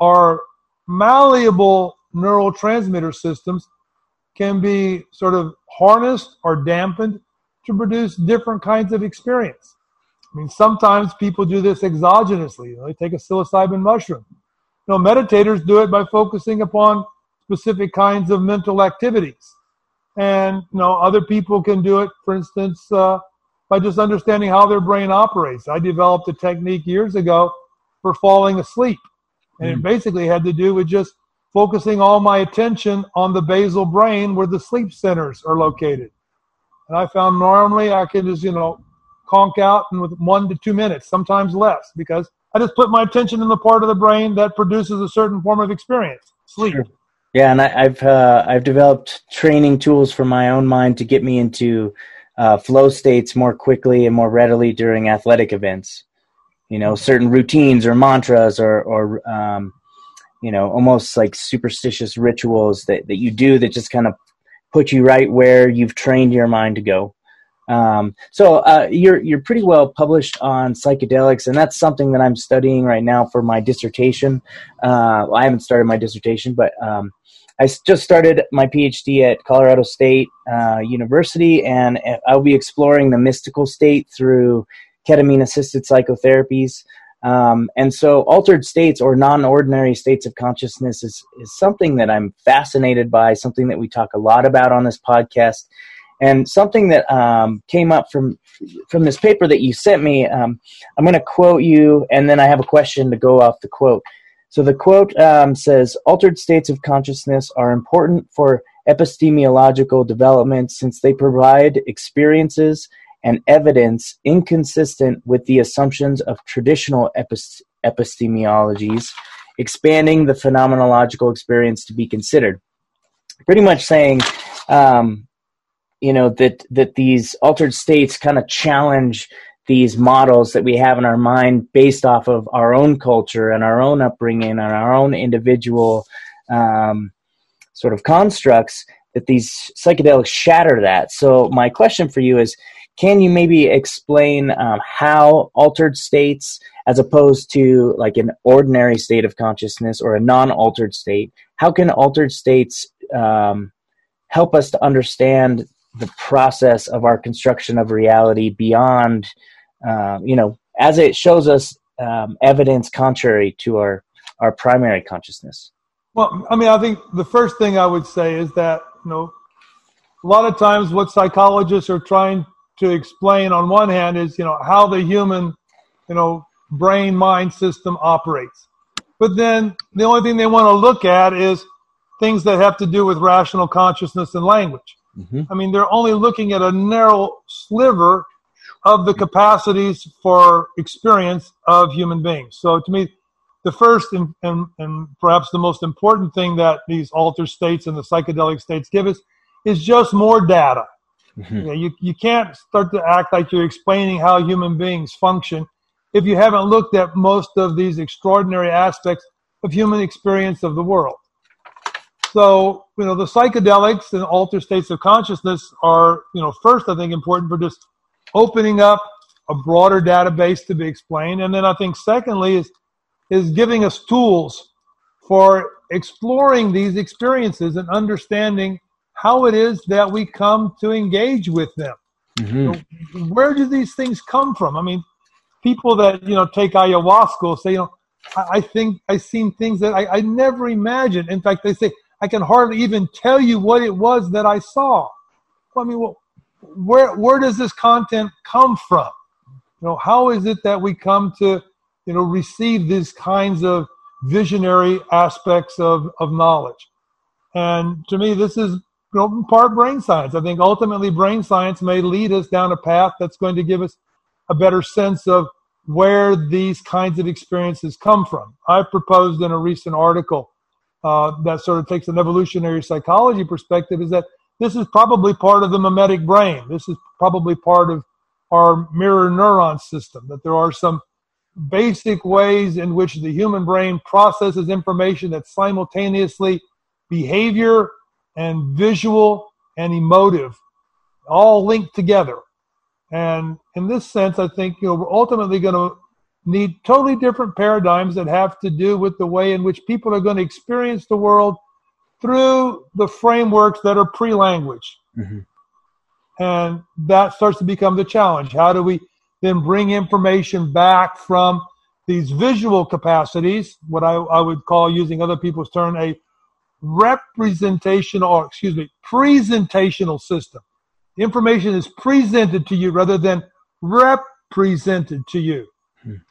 [SPEAKER 2] our malleable neurotransmitter systems can be sort of harnessed or dampened to produce different kinds of experience. I mean, sometimes people do this exogenously. You know, they take a psilocybin mushroom. You know, meditators do it by focusing upon specific kinds of mental activities. And, you know, other people can do it, for instance, uh, by just understanding how their brain operates. I developed a technique years ago for falling asleep. And mm. it basically had to do with just focusing all my attention on the basal brain where the sleep centers are located. And I found normally I can just, you know, conk out in with one to two minutes, sometimes less, because I just put my attention in the part of the brain that produces a certain form of experience, sleep. Sure.
[SPEAKER 1] Yeah, and I, have uh, I've developed training tools for my own mind to get me into uh, flow states more quickly and more readily during athletic events. You know, certain routines or mantras or or um, you know, almost like superstitious rituals that, that you do that just kind of put you right where you've trained your mind to go. Um, so uh, you're you're pretty well published on psychedelics, and that's something that I'm studying right now for my dissertation. Uh, well, I haven't started my dissertation, but um, I just started my PhD at Colorado State uh, University, and I'll be exploring the mystical state through ketamine-assisted psychotherapies. Um, and so, altered states or non-ordinary states of consciousness is is something that I'm fascinated by. Something that we talk a lot about on this podcast and something that um, came up from from this paper that you sent me, um, I'm going to quote you, and then I have a question to go off the quote. So the quote um, says, "Altered states of consciousness are important for epistemological development since they provide experiences and evidence inconsistent with the assumptions of traditional epist- epistemologies, expanding the phenomenological experience to be considered." Pretty much saying um, you know that that these altered states kind of challenge these models that we have in our mind based off of our own culture and our own upbringing and our own individual um, sort of constructs that these psychedelics shatter that so my question for you is can you maybe explain um, how altered states as opposed to like an ordinary state of consciousness or a non-altered state how can altered states um, help us to understand the process of our construction of reality beyond, um, you know, as it shows us um, evidence contrary to our our primary consciousness.
[SPEAKER 2] Well, I mean, I think the first thing I would say is that you know, a lot of times what psychologists are trying to explain on one hand is you know how the human, you know, brain mind system operates, but then the only thing they want to look at is things that have to do with rational consciousness and language. Mm-hmm. I mean, they're only looking at a narrow sliver of the capacities for experience of human beings. So to me, the first and, and, and perhaps the most important thing that these altered states and the psychedelic states give us is just more data. Mm-hmm. You, know, you, you can't start to act like you're explaining how human beings function if you haven't looked at most of these extraordinary aspects of human experience of the world. So, you know, the psychedelics and altered states of consciousness are, you know, first, I think important for just opening up a broader database to be explained. And then I think secondly is, is giving us tools for exploring these experiences and understanding how it is that we come to engage with them. Mm-hmm. Where do these things come from? I mean, people that, you know, take ayahuasca say, you know, I, I think I've seen things that I, I never imagined. In fact, they say, I can hardly even tell you what it was that I saw. Well, I mean, well, where where does this content come from? You know, how is it that we come to, you know, receive these kinds of visionary aspects of, of knowledge? And to me, this is you know, part brain science. I think ultimately brain science may lead us down a path that's going to give us a better sense of where these kinds of experiences come from. I proposed in a recent article uh, that sort of takes an evolutionary psychology perspective is that this is probably part of the mimetic brain. This is probably part of our mirror neuron system, that there are some basic ways in which the human brain processes information that's simultaneously behavior and visual and emotive, all linked together. And in this sense, I think you know, we're ultimately going to need totally different paradigms that have to do with the way in which people are going to experience the world through the frameworks that are pre language. Mm-hmm. And that starts to become the challenge. How do we then bring information back from these visual capacities, what I, I would call, using other people's term, a representational, or excuse me, presentational system. The information is presented to you rather than represented to you.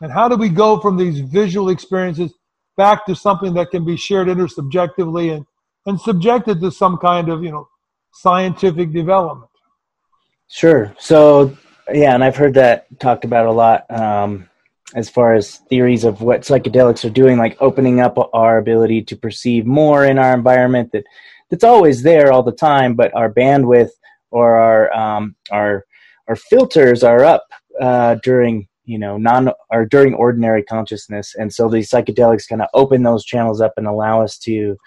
[SPEAKER 2] And how do we go from these visual experiences back to something that can be shared intersubjectively and, and subjected to some kind of, you know, scientific development?
[SPEAKER 1] Sure. So, yeah, and I've heard that talked about a lot um, as far as theories of what psychedelics are doing, like opening up our ability to perceive more in our environment that that's always there all the time, but our bandwidth or our um, our our filters are up uh, during you know non or during ordinary consciousness. And so these psychedelics kind of open those channels up and allow us to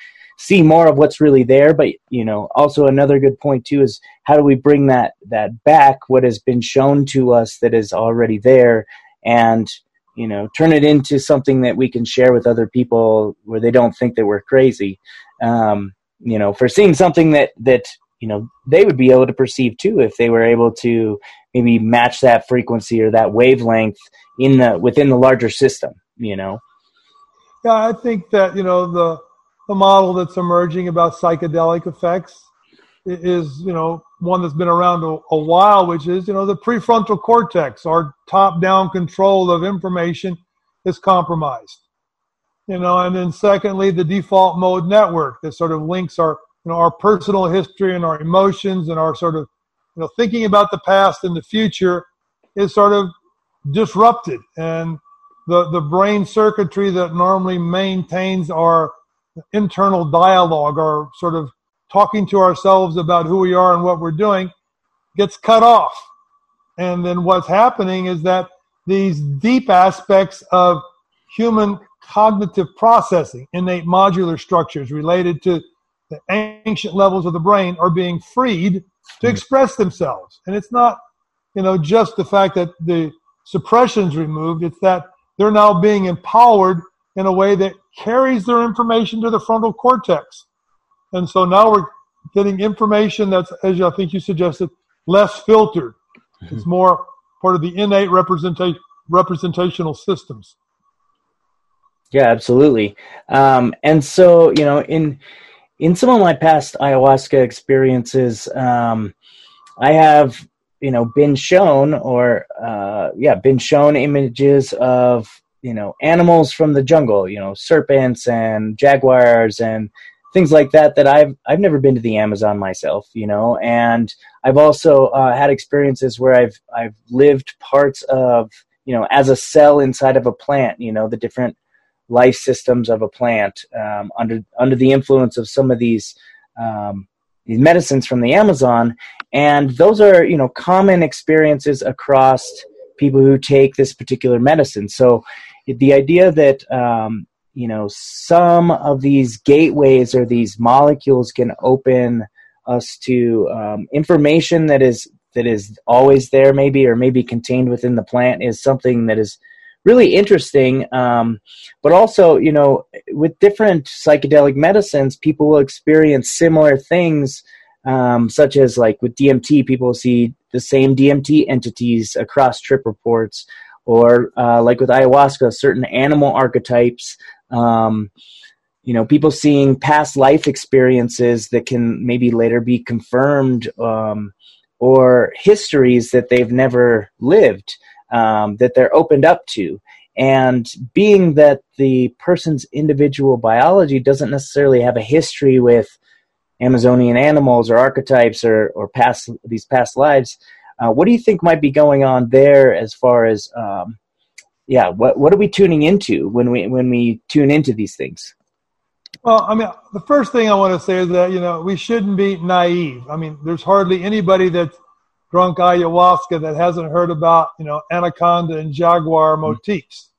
[SPEAKER 1] see more of what's really there. But you know also another good point too is how do we bring that that back what has been shown to us that is already there and you know turn it into something that we can share with other people where they don't think that we're crazy. Um, you know for seeing something that that you know they would be able to perceive too if they were able to maybe match that frequency or that wavelength in the within the larger system you know?
[SPEAKER 2] Yeah i think that you know the the model that's emerging about psychedelic effects is you know one that's been around a, a while which is you know the prefrontal cortex our top down control of information is compromised. You know and then secondly the default mode network that sort of links our you know our personal history and our emotions and our sort of you know thinking about the past and the future is sort of disrupted. And the the brain circuitry that normally maintains our internal dialogue our sort of talking to ourselves about who we are and what we're doing gets cut off and then what's happening is that these deep aspects of human cognitive processing innate modular structures related to the ancient levels of the brain are being freed to hmm. express themselves. And it's not, you know, just the fact that the suppression's removed, it's that they're now being empowered in a way that carries their information to the frontal cortex. And so now we're getting information that's, as I think you suggested, less filtered. Mm-hmm. It's more part of the innate representation, representational systems.
[SPEAKER 1] Yeah, absolutely. Um, and so, you know, in in some of my past ayahuasca experiences, um, I have you know been shown or uh, yeah been shown images of you know animals from the jungle, you know serpents and jaguars and things like that that I've I've never been to the Amazon myself, you know, and I've also uh, had experiences where I've I've lived parts of you know as a cell inside of a plant, you know, the different life systems of a plant um, under under the influence of some of these um, these medicines from the Amazon, and those are you know common experiences across people who take this particular medicine. So the idea that um, you know some of these gateways or these molecules can open us to um, information that is that is always there maybe or maybe contained within the plant is something that is really interesting. Um, but also, you know, with different psychedelic medicines, people will experience similar things, um, such as like with DMT, people see the same DMT entities across trip reports, or uh, like with ayahuasca, certain animal archetypes. Um, you know, people seeing past life experiences that can maybe later be confirmed, um, or histories that they've never lived um, that they're opened up to. And being that the person's individual biology doesn't necessarily have a history with Amazonian animals or archetypes or, or past these past lives, uh, what do you think might be going on there as far as um, yeah what what are we tuning into when we when we tune into these things
[SPEAKER 2] well i mean the first thing i want to say is that you know we shouldn't be naive i mean there's hardly anybody that's drunk ayahuasca that hasn't heard about, you know, anaconda and jaguar mm-hmm. motifs.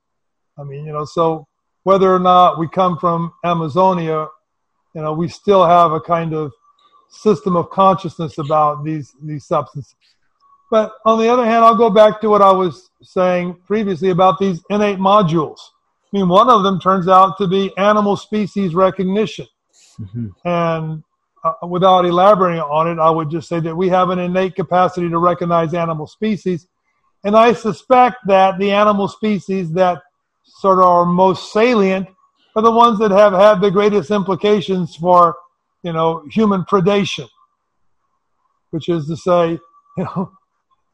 [SPEAKER 2] I mean, you know, so whether or not we come from Amazonia, you know, we still have a kind of system of consciousness about these these substances. But on the other hand, I'll go back to what I was saying previously about these innate modules. I mean, one of them turns out to be animal species recognition. Mm-hmm. And uh, without elaborating on it, I would just say that we have an innate capacity to recognize animal species. And I suspect that the animal species that sort of are most salient are the ones that have had the greatest implications for, you know, human predation, which is to say, you know,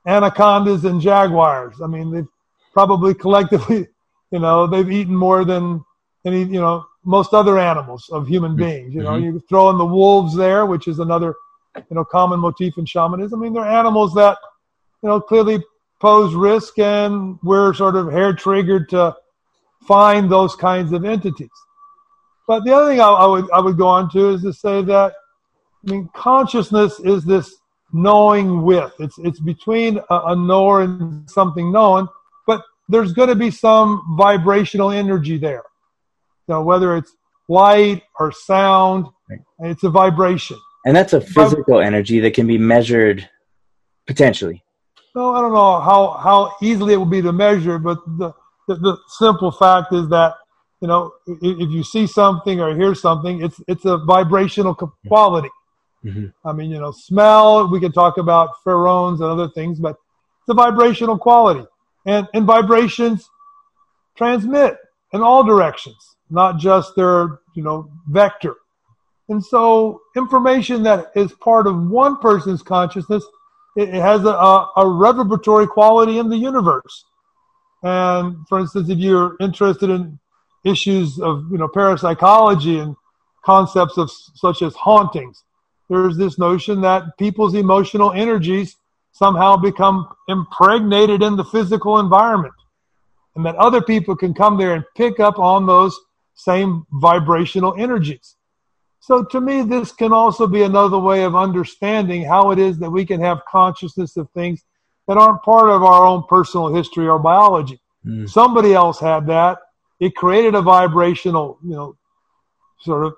[SPEAKER 2] anacondas and jaguars. I mean, they've probably collectively, you know, they've eaten more than any, you know, most other animals of human mm-hmm. beings. You know, mm-hmm. you throw in the wolves there, which is another, you know, common motif in shamanism. I mean, they're animals that, you know, clearly pose risk, and we're sort of hair triggered to find those kinds of entities. But the other thing I, I would I would go on to is to say that, I mean, consciousness is this knowing with. It's it's between a, a knower and something known, but there's going to be some vibrational energy there. Know, whether it's light or sound Right. It's a vibration.
[SPEAKER 1] And that's a physical energy that can be measured potentially.
[SPEAKER 2] No, I don't know how, how easily it will be to measure, but the, the, the simple fact is that, you know, if, if, you see something or hear something, it's, it's a vibrational quality. Mm-hmm. I mean, you know, smell, we can talk about pheromones and other things, but a vibrational quality. And, and vibrations transmit in all directions, not just their, you know, vector. And so information that is part of one person's consciousness, it, it has a, a, a reverberatory quality in the universe. And for instance, if you're interested in issues of, you know, parapsychology and concepts of such as hauntings, there's this notion that people's emotional energies somehow become impregnated in the physical environment and that other people can come there and pick up on those same vibrational energies. So to me, this can also be another way of understanding how it is that we can have consciousness of things that aren't part of our own personal history or biology. Mm. Somebody else had that. It created a vibrational, you know, sort of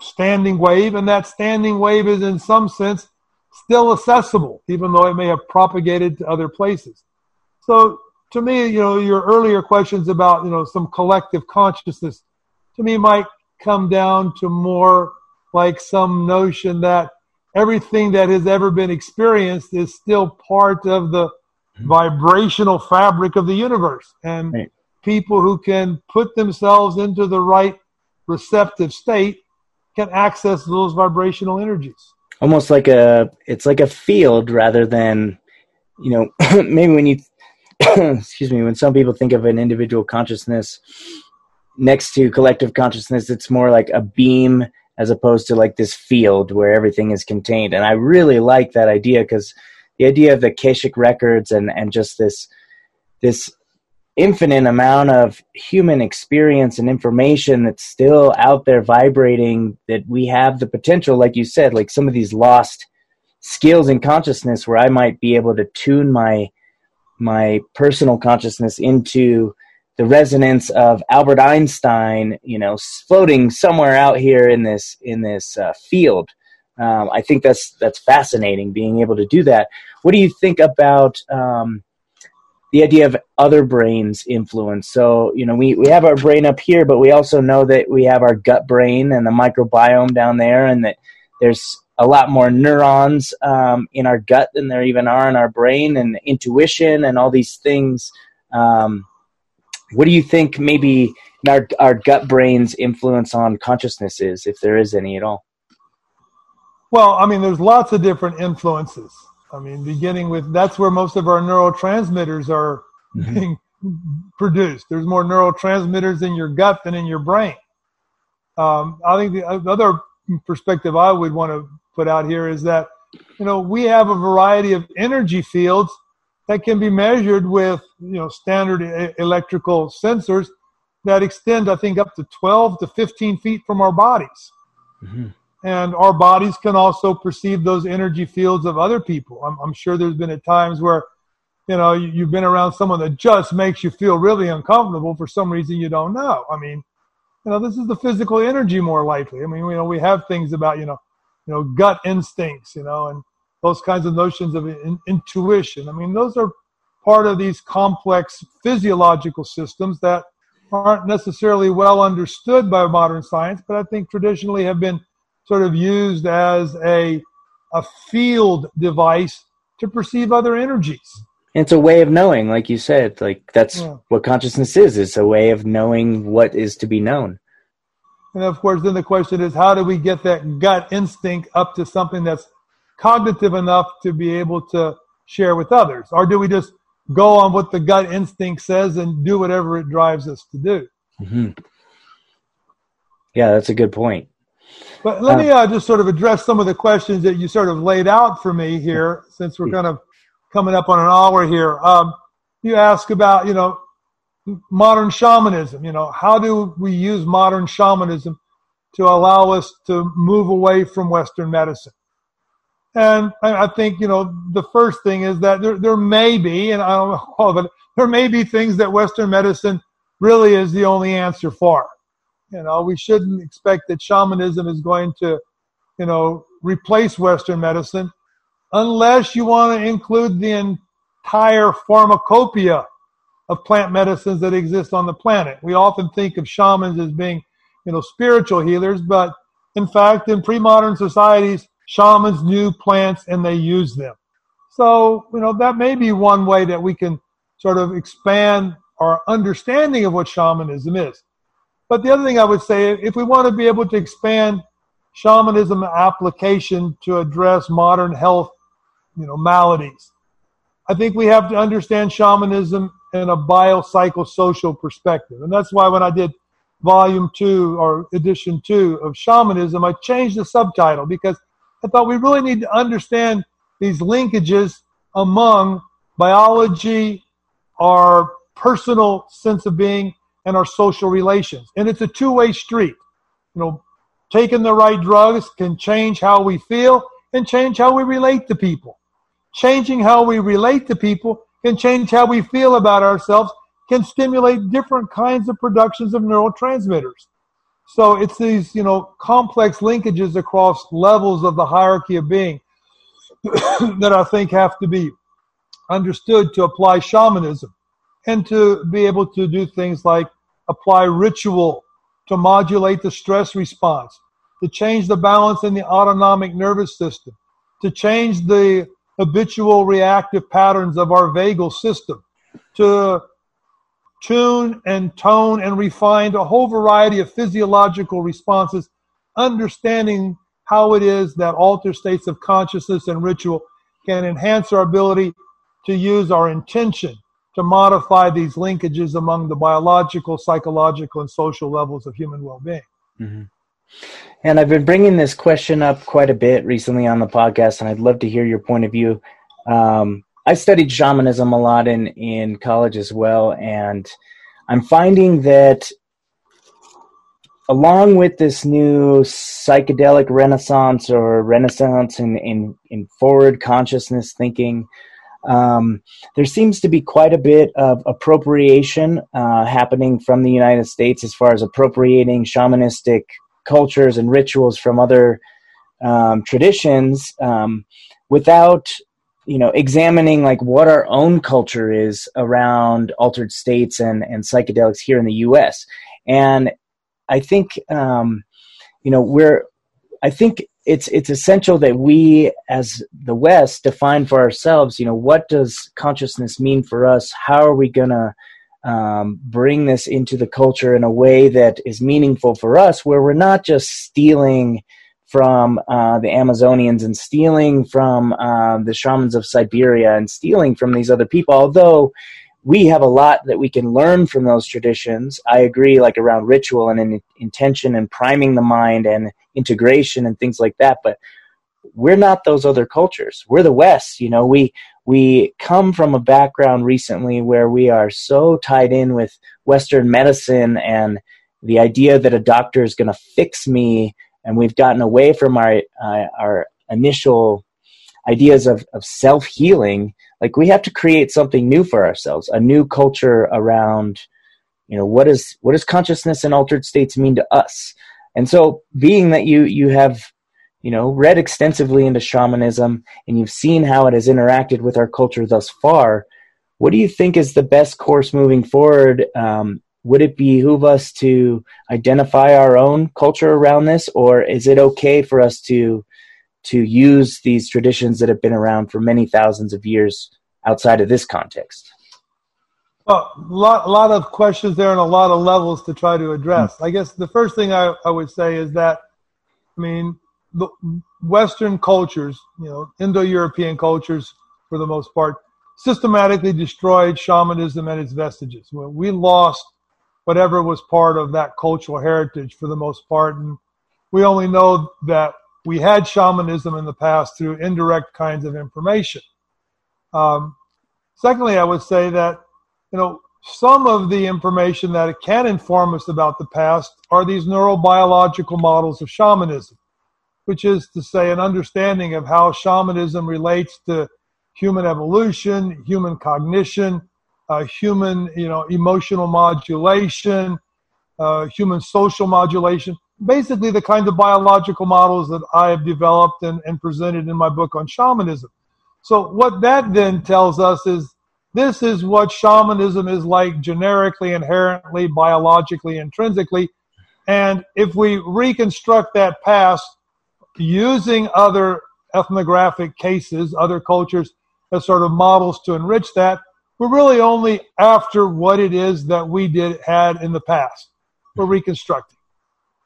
[SPEAKER 2] standing wave, and that standing wave is in some sense still accessible, even though it may have propagated to other places. So to me, you know, your earlier questions about, you know, some collective consciousness to me might come down to more like some notion that everything that has ever been experienced is still part of the vibrational fabric of the universe. And right. people who can put themselves into the right receptive state can access those vibrational energies.
[SPEAKER 1] Almost like a, it's like a field rather than, you know, maybe when you, excuse me, when some people think of an individual consciousness next to collective consciousness, it's more like a beam as opposed to like this field where everything is contained. And I really like that idea because the idea of the Akashic records and, and just this, this infinite amount of human experience and information that's still out there vibrating that we have the potential like you said like some of these lost skills in consciousness where i might be able to tune my my personal consciousness into the resonance of albert einstein you know floating somewhere out here in this in this uh, field. Um, i think that's that's fascinating being able to do that. What do you think about um, the idea of other brains influence. So, you know, we, we have our brain up here, but we also know that we have our gut brain and the microbiome down there, and that there's a lot more neurons um, in our gut than there even are in our brain, and intuition and all these things. Um, what do you think maybe our, our gut brain's influence on consciousness is, if there is any at all?
[SPEAKER 2] Well, I mean, there's lots of different influences. I mean, beginning with that's where most of our neurotransmitters are mm-hmm. being produced. There's more neurotransmitters in your gut than in your brain. Um, I think the other perspective I would want to put out here is that you know we have a variety of energy fields that can be measured with you know standard electrical sensors that extend, I think, up to 12 to 15 feet from our bodies. Mm-hmm and our bodies can also perceive those energy fields of other people. I'm, I'm sure there's been at times where, you know, you, have been around someone that just makes you feel really uncomfortable for some reason you don't know. I mean, you know, this is the physical energy more likely. I mean, you know, we have things about, you know, you know, gut instincts, you know, and those kinds of notions of in, intuition. I mean, those are part of these complex physiological systems that aren't necessarily well understood by modern science, but I think traditionally have been sort of used as a, a field device to perceive other energies.
[SPEAKER 1] It's a way of knowing, like you said, like that's yeah. what consciousness is. It's a way of knowing what is to be known.
[SPEAKER 2] And of course, then the question is, how do we get that gut instinct up to something that's cognitive enough to be able to share with others? Or do we just go on what the gut instinct says and do whatever it drives us to do? Mm-hmm.
[SPEAKER 1] Yeah, that's a good point.
[SPEAKER 2] But let me uh, just sort of address some of the questions that you sort of laid out for me here, since we're kind of coming up on an hour here. Um, you ask about, you know, modern shamanism. You know, how do we use modern shamanism to allow us to move away from Western medicine? And I think, you know, the first thing is that there, there may be, and I don't know, but there may be things that Western medicine really is the only answer for. You know, we shouldn't expect that shamanism is going to, you know, replace Western medicine unless you want to include the entire pharmacopoeia of plant medicines that exist on the planet. We often think of shamans as being, you know, spiritual healers, but in fact, in pre-modern societies, shamans knew plants and they used them. So, you know, that may be one way that we can sort of expand our understanding of what shamanism is. But the other thing I would say, if we want to be able to expand shamanism application to address modern health, you know, maladies, I think we have to understand shamanism in a biopsychosocial perspective. And that's why when I did volume two or edition two of shamanism, I changed the subtitle because I thought we really need to understand these linkages among biology, our personal sense of being, and our social relations. And it's a two way street. You know, taking the right drugs can change how we feel and change how we relate to people. Changing how we relate to people can change how we feel about ourselves, can stimulate different kinds of productions of neurotransmitters. So it's these, you know, complex linkages across levels of the hierarchy of being that I think have to be understood to apply shamanism and to be able to do things like apply ritual to modulate the stress response, to change the balance in the autonomic nervous system, to change the habitual reactive patterns of our vagal system, to tune and tone and refine a whole variety of physiological responses, understanding how it is that altered states of consciousness and ritual can enhance our ability to use our intention to modify these linkages among the biological, psychological, and social levels of human well being. Mm-hmm.
[SPEAKER 1] And I've been bringing this question up quite a bit recently on the podcast, and I'd love to hear your point of view. Um, I studied shamanism a lot in, in college as well, and I'm finding that along with this new psychedelic renaissance or renaissance in, in, in forward consciousness thinking, um, there seems to be quite a bit of appropriation uh, happening from the United States as far as appropriating shamanistic cultures and rituals from other um, traditions um, without you know examining like what our own culture is around altered states and and psychedelics here in the US and I think um, you know we're I think it's it's essential that we as the west define for ourselves you know what does consciousness mean for us? How are we going to um, bring this into the culture in a way that is meaningful for us where we're not just stealing from uh, the amazonians and stealing from uh, the shamans of siberia and stealing from these other people although we have a lot that we can learn from those traditions. I agree, like around ritual and in, intention and priming the mind and integration and things like that. But we're not those other cultures. We're the West. You know, we we come from a background recently where we are so tied in with Western medicine and the idea that a doctor is going to fix me, and we've gotten away from our uh, our initial ideas of, of self healing like we have to create something new for ourselves a new culture around you know what is what does consciousness and altered states mean to us? And so being that you you have you know read extensively into shamanism and you've seen how it has interacted with our culture thus far what do you think is the best course moving forward? Um, would it behoove us to identify our own culture around this or is it okay for us to to use these traditions that have been around for many thousands of years outside of this context?
[SPEAKER 2] Well, a lot, a lot of questions there and a lot of levels to try to address. Mm-hmm. I guess the first thing I, I would say is that, I mean, the Western cultures, you know, Indo-European cultures for the most part, systematically destroyed shamanism and its vestiges. We lost whatever was part of that cultural heritage for the most part, and we only know that we had shamanism in the past through indirect kinds of information. Um, secondly, I would say that you know some of the information that can inform us about the past are these neurobiological models of shamanism, which is to say an understanding of how shamanism relates to human evolution, human cognition, uh, human you know emotional modulation, uh, human social modulation, basically the kind of biological models that I have developed and, and presented in my book on shamanism. So what that then tells us is this is what shamanism is like generically, inherently, biologically, intrinsically. And if we reconstruct that past using other ethnographic cases, other cultures as sort of models to enrich that, we're really only after what it is that we did had in the past. We're reconstructing.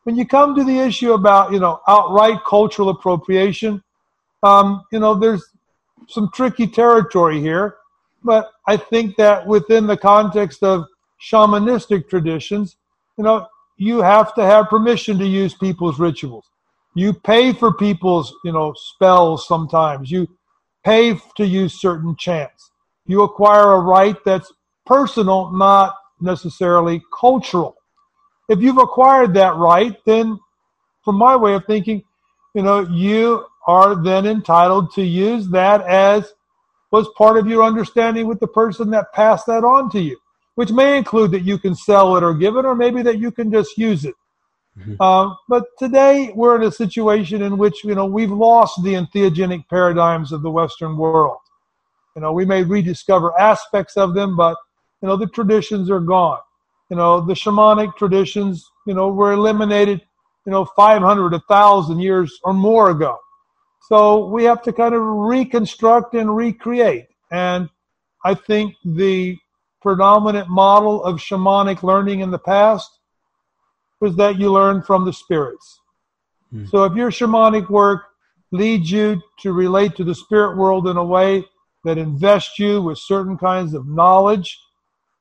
[SPEAKER 2] When you come to the issue about, you know, outright cultural appropriation, um, you know, there's some tricky territory here, but I think that within the context of shamanistic traditions, you know, you have to have permission to use people's rituals. You pay for people's, you know, spells sometimes. You pay to use certain chants. You acquire a right that's personal, not necessarily cultural. If you've acquired that right, then from my way of thinking, you know, you are then entitled to use that as was part of your understanding with the person that passed that on to you, which may include that you can sell it or give it, or maybe that you can just use it. Mm-hmm. Uh, but today we're in a situation in which you know we've lost the entheogenic paradigms of the Western world. You know, we may rediscover aspects of them, but you know the traditions are gone. You know, the shamanic traditions, you know, were eliminated, you know, 500, 1,000 years or more ago. So we have to kind of reconstruct and recreate. And I think the predominant model of shamanic learning in the past was that you learn from the spirits. Mm. So if your shamanic work leads you to relate to the spirit world in a way that invests you with certain kinds of knowledge,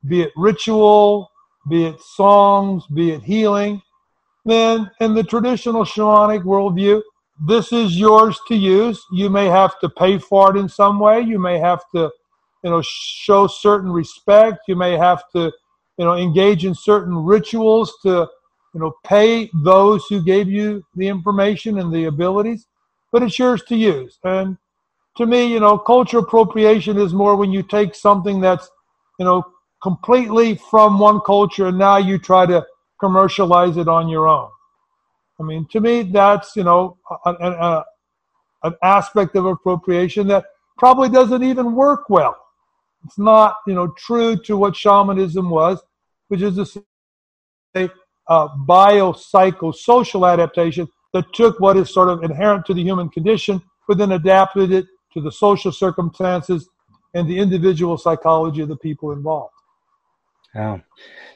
[SPEAKER 2] be it ritual, be it songs, be it healing, then in the traditional shamanic worldview, this is yours to use. You may have to pay for it in some way. You may have to, you know, show certain respect. You may have to, you know, engage in certain rituals to you know, pay those who gave you the information and the abilities, but it's yours to use. And to me, you know, cultural appropriation is more when you take something that's, you know, completely from one culture and now you try to commercialize it on your own. I mean, to me, that's, you know, an, aspect of appropriation that probably doesn't even work well. It's not, you know, true to what shamanism was, which is say, uh, biopsychosocial adaptation that took what is sort of inherent to the human condition, but then adapted it to the social circumstances and the individual psychology of the people involved.
[SPEAKER 1] Oh,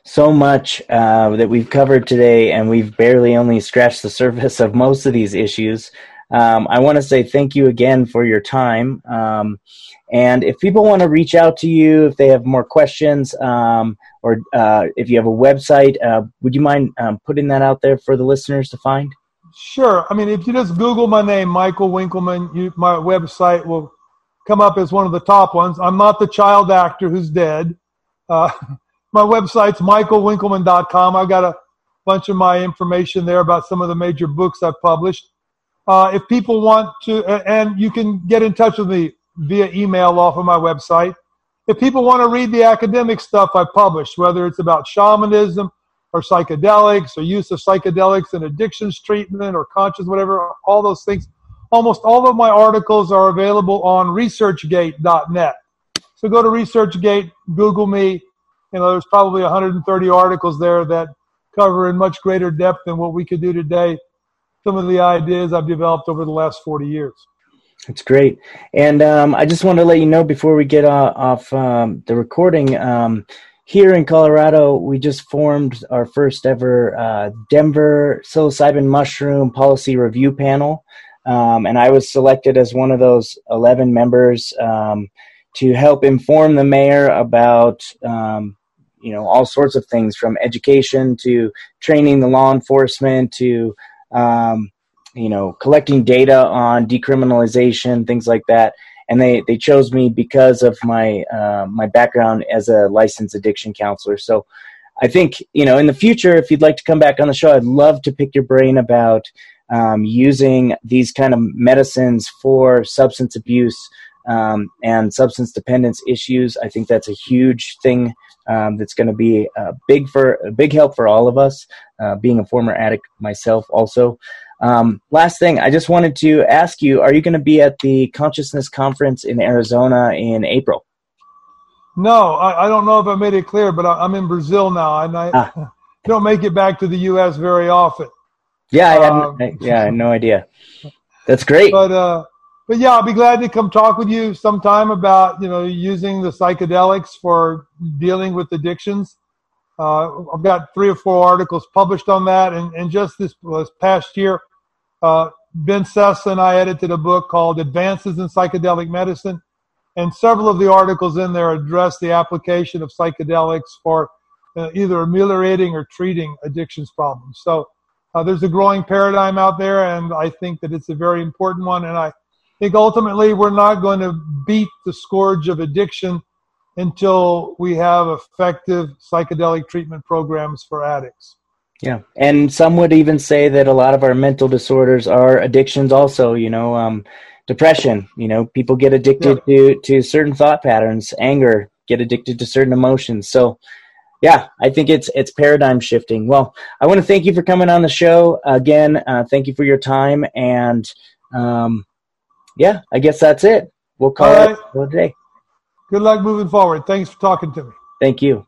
[SPEAKER 1] so much uh, that we've covered today, and we've barely only scratched the surface of most of these issues. Um, I want to say thank you again for your time. Um, and if people want to reach out to you, if they have more questions, um, or uh, if you have a website, uh, would you mind um, putting that out there for the listeners to find?
[SPEAKER 2] Sure. I mean, if you just Google my name, Michael Winkelman, you, my website will come up as one of the top ones. I'm not the child actor who's dead. My website's michaelwinkelman.com. I've got a bunch of my information there about some of the major books I've published. Uh, if people want to, and you can get in touch with me via email off of my website. If people want to read the academic stuff I've published, whether it's about shamanism or psychedelics or use of psychedelics in addictions treatment or conscious, whatever, all those things, almost all of my articles are available on researchgate.net. So go to ResearchGate, Google me. You know, there's probably 130 articles there that cover in much greater depth than what we could do today some of the ideas I've developed over the last 40 years.
[SPEAKER 1] That's great. And um, I just want to let you know before we get off um, the recording, um, here in Colorado, we just formed our first ever uh, Denver psilocybin mushroom policy review panel. Um, and I was selected as one of those 11 members um, to help inform the mayor about um, you know all sorts of things from education to training the law enforcement to um, you know, collecting data on decriminalization, things like that. And they, they chose me because of my uh, my background as a licensed addiction counselor. So I think you know in the future, if you'd like to come back on the show, I'd love to pick your brain about um, using these kind of medicines for substance abuse
[SPEAKER 3] um, and substance dependence issues. I think that's a huge thing um, that's going to be a big for a big help for all of us. Uh, being a former addict myself, also. Um, last thing, I just wanted to ask you: Are you going to be at the Consciousness Conference in Arizona in April?
[SPEAKER 2] No, I, I don't know if I made it clear, but I, am in Brazil now, and I ah. don't make it back to the U.S. very often.
[SPEAKER 3] Yeah, I had, um, yeah, I had no idea. That's great.
[SPEAKER 2] But uh, but yeah, I'll be glad to come talk with you sometime about you know using the psychedelics for dealing with addictions. Uh, I've got three or four articles published on that, and, and just this, this past year, uh, Ben Sessa and I edited a book called Advances in Psychedelic Medicine, and several of the articles in there address the application of psychedelics for uh, either ameliorating or treating addictions problems. So uh, there's a growing paradigm out there, and I think that it's a very important one. And I think ultimately we're not going to beat the scourge of addiction until we have effective psychedelic treatment programs for addicts.
[SPEAKER 3] Yeah, and some would even say that a lot of our mental disorders are addictions. Also, you know, um, depression. You know, people get addicted yeah. to to certain thought patterns. Anger, get addicted to certain emotions. So, yeah, I think it's it's paradigm shifting. Well, I want to thank you for coming on the show again. Uh, thank you for your time, and um, yeah, I guess that's it. We'll call right. it a day.
[SPEAKER 2] Good luck moving forward. Thanks for talking to me.
[SPEAKER 3] Thank you.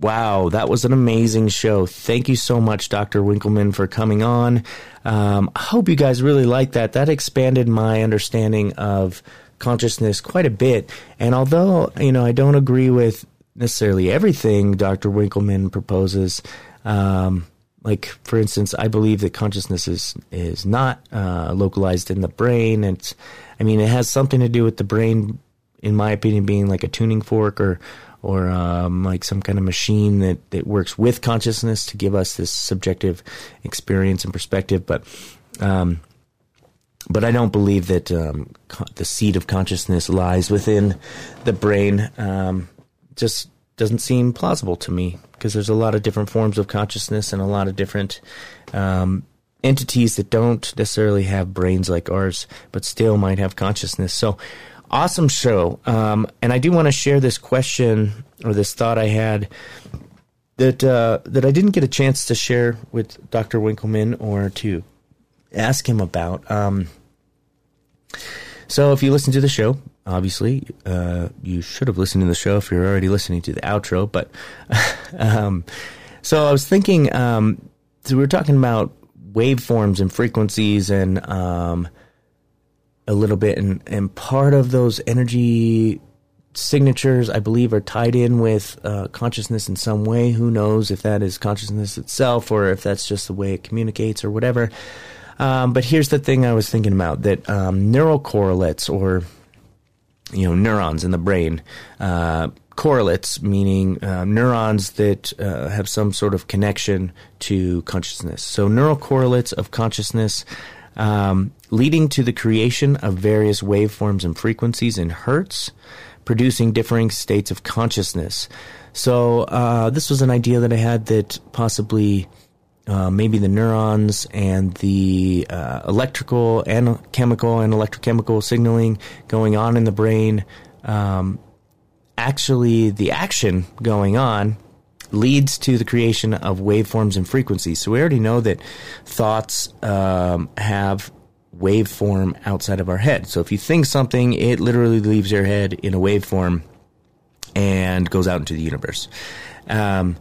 [SPEAKER 1] Wow, that was an amazing show. Thank you so much, Dr. Winkelman, for coming on. Um, I hope you guys really liked that. That expanded my understanding of consciousness quite a bit. And although, you know, I don't agree with necessarily everything Dr. Winkelman proposes, um, like for instance, I believe that consciousness is is not uh, localized in the brain. It's, I mean, it has something to do with the brain, in my opinion, being like a tuning fork or or um, like some kind of machine that that works with consciousness to give us this subjective experience and perspective. But um, but I don't believe that um, co- the seat of consciousness lies within the brain. Um, just doesn't seem plausible to me because there's a lot of different forms of consciousness and a lot of different um, entities that don't necessarily have brains like ours, but still might have consciousness. So, awesome show. Um, and I do want to share this question or this thought I had that uh, that I didn't get a chance to share with Dr. Winkelman or to ask him about. Um, so, if you listen to the show, obviously. Uh, you should have listened to the show if you're already listening to the outro. But um, so I was thinking, um, so we were talking about waveforms and frequencies and um, a little bit, and, and part of those energy signatures, I believe, are tied in with uh, consciousness in some way. Who knows if that is consciousness itself or if that's just the way it communicates or whatever. Um, but here's the thing I was thinking about that um, neural correlates or you know neurons in the brain. Uh, correlates, meaning uh, neurons that uh, have some sort of connection to consciousness. So, neural correlates of consciousness um, leading to the creation of various waveforms and frequencies in hertz, producing differing states of consciousness. So, uh, this was an idea that I had that possibly uh, maybe the neurons and the uh, electrical and chemical and electrochemical signaling going on in the brain. Um, actually, the action going on leads to the creation of waveforms and frequencies. So we already know that thoughts um, have waveform outside of our head. So if you think something, it literally leaves your head in a waveform and goes out into the universe. Um,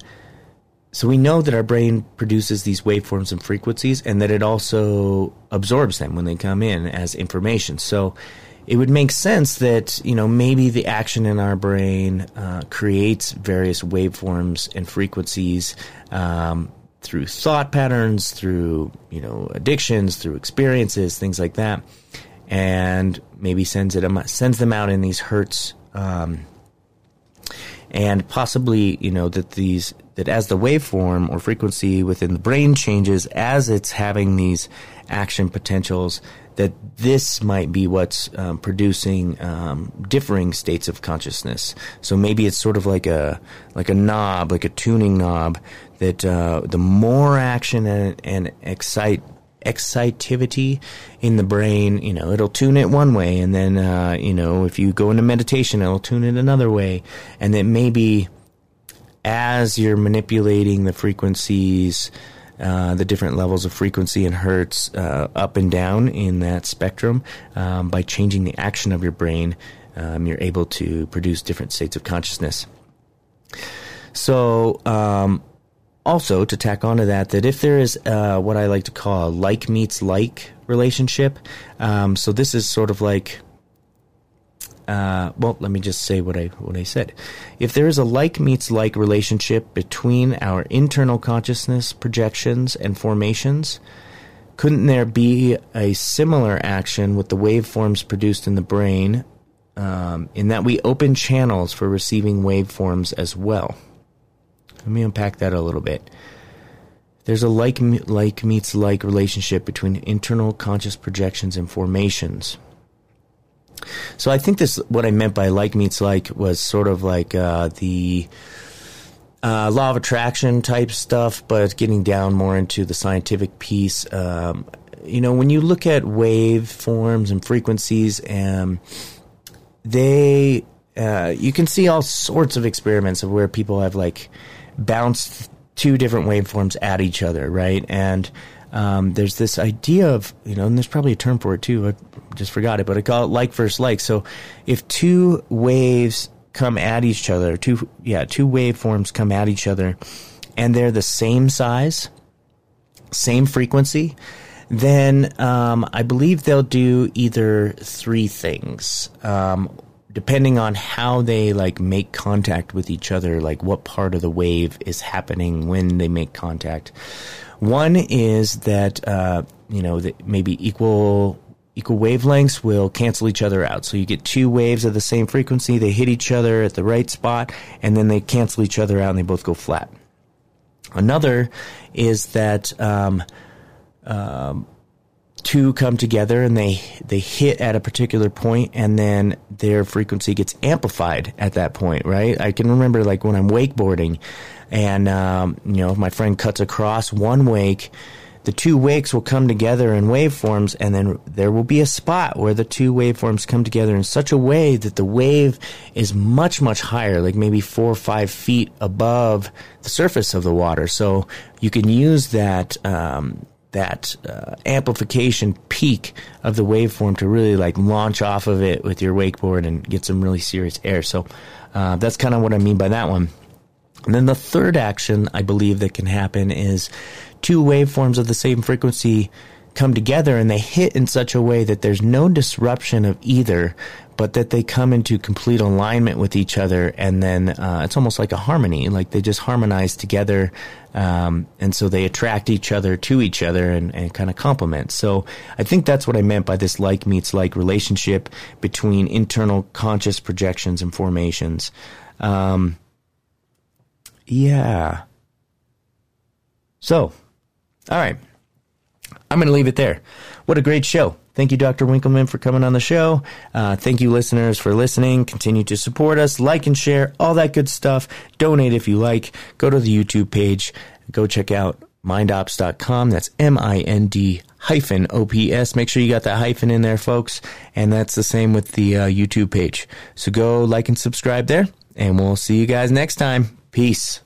[SPEAKER 1] so we know that our brain produces these waveforms and frequencies and that it also absorbs them when they come in as information. So it would make sense that, you know, maybe the action in our brain uh, creates various waveforms and frequencies um, through thought patterns, through, you know, addictions, through experiences, things like that. And maybe sends it sends them out in these hertz um, and possibly you know that these that as the waveform or frequency within the brain changes as it's having these action potentials that this might be what's um, producing um, differing states of consciousness. So maybe it's sort of like a like a knob like a tuning knob that uh, the more action and, and excite excitivity in the brain, you know, it'll tune it one way, and then, uh, you know, if you go into meditation, it'll tune it another way, and then maybe as you're manipulating the frequencies, uh, the different levels of frequency and hertz uh, up and down in that spectrum, um, by changing the action of your brain, um, you're able to produce different states of consciousness. So, um, also to tack onto that, that if there is uh, what I like to call a like meets like relationship, um, so this is sort of like uh, well, let me just say what I what I said. If there is a like meets like relationship between our internal consciousness projections and formations, couldn't there be a similar action with the waveforms produced in the brain, um, in that we open channels for receiving waveforms as well? Let me unpack that a little bit. There's a like like meets like relationship between internal conscious projections and formations. So I think this, what I meant by like meets like, was sort of like uh, the uh, law of attraction type stuff, but getting down more into the scientific piece. Um, you know, when you look at wave forms and frequencies, um, they uh, you can see all sorts of experiments of where people have like bounced two different waveforms at each other, right? And um, there's this idea of you know, and there's probably a term for it too. I just forgot it, but I call it like versus like. So if two waves come at each other, two yeah, two waveforms come at each other, and they're the same size, same frequency, then um, I believe they'll do either three things. Um, depending on how they like make contact with each other, like what part of the wave is happening when they make contact. One is that uh, you know that maybe equal equal wavelengths will cancel each other out. So you get two waves of the same frequency, they hit each other at the right spot, and then they cancel each other out and they both go flat. Another is that um, um, two come together and they they hit at a particular point and then their frequency gets amplified at that point right i can remember like when i'm wakeboarding and, um, you know, my friend cuts across one wake, the two wakes will come together in waveforms, and then there will be a spot where the two waveforms come together in such a way that the wave is much, much higher, like maybe four or five feet above the surface of the water. So you can use that. Um, that uh, amplification peak of the waveform to really like launch off of it with your wakeboard and get some really serious air. So uh, that's kind of what I mean by that one. And then the third action I believe that can happen is two waveforms of the same frequency come together and they hit in such a way that there's no disruption of either, but that they come into complete alignment with each other. And then uh, it's almost like a harmony, like they just harmonize together. Um, and so they attract each other to each other and, and kind of complement. So I think that's what I meant by this like meets like relationship between internal conscious projections and formations. Um, yeah. So, all right. I'm going to leave it there. What a great show. Thank you, Dr. Winkelman, for coming on the show. Uh, thank you, listeners, for listening. Continue to support us, like and share, all that good stuff. Donate if you like. Go to the YouTube page. Go check out mindops.com. That's M I N D hyphen OPS. Make sure you got that hyphen in there, folks. And that's the same with the uh, YouTube page. So go like and subscribe there, and we'll see you guys next time. Peace.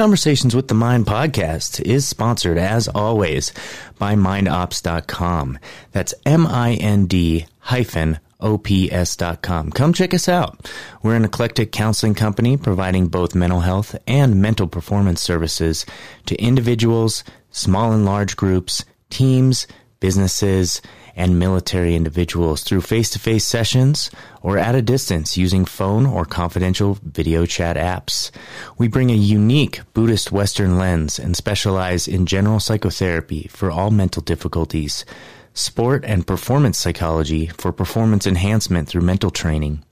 [SPEAKER 1] Conversations with the Mind podcast is sponsored, as always, by MindOps.com. That's M-I-N-D hyphen ops.com. Come check us out. We're an eclectic counseling company providing both mental health and mental performance services to individuals, small and large groups, teams, businesses, and military individuals through face to face sessions or at a distance using phone or confidential video chat apps. We bring a unique Buddhist Western lens and specialize in general psychotherapy for all mental difficulties, sport and performance psychology for performance enhancement through mental training,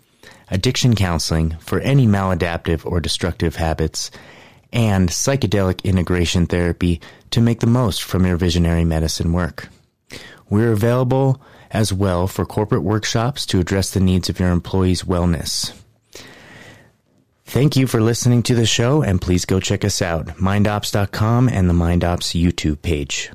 [SPEAKER 1] addiction counseling for any maladaptive or destructive habits, and psychedelic integration therapy to make the most from your visionary medicine work. We're available as well for corporate workshops to address the needs of your employees' wellness. Thank you for listening to the show, and please go check us out, mindops.com and the MindOps YouTube page.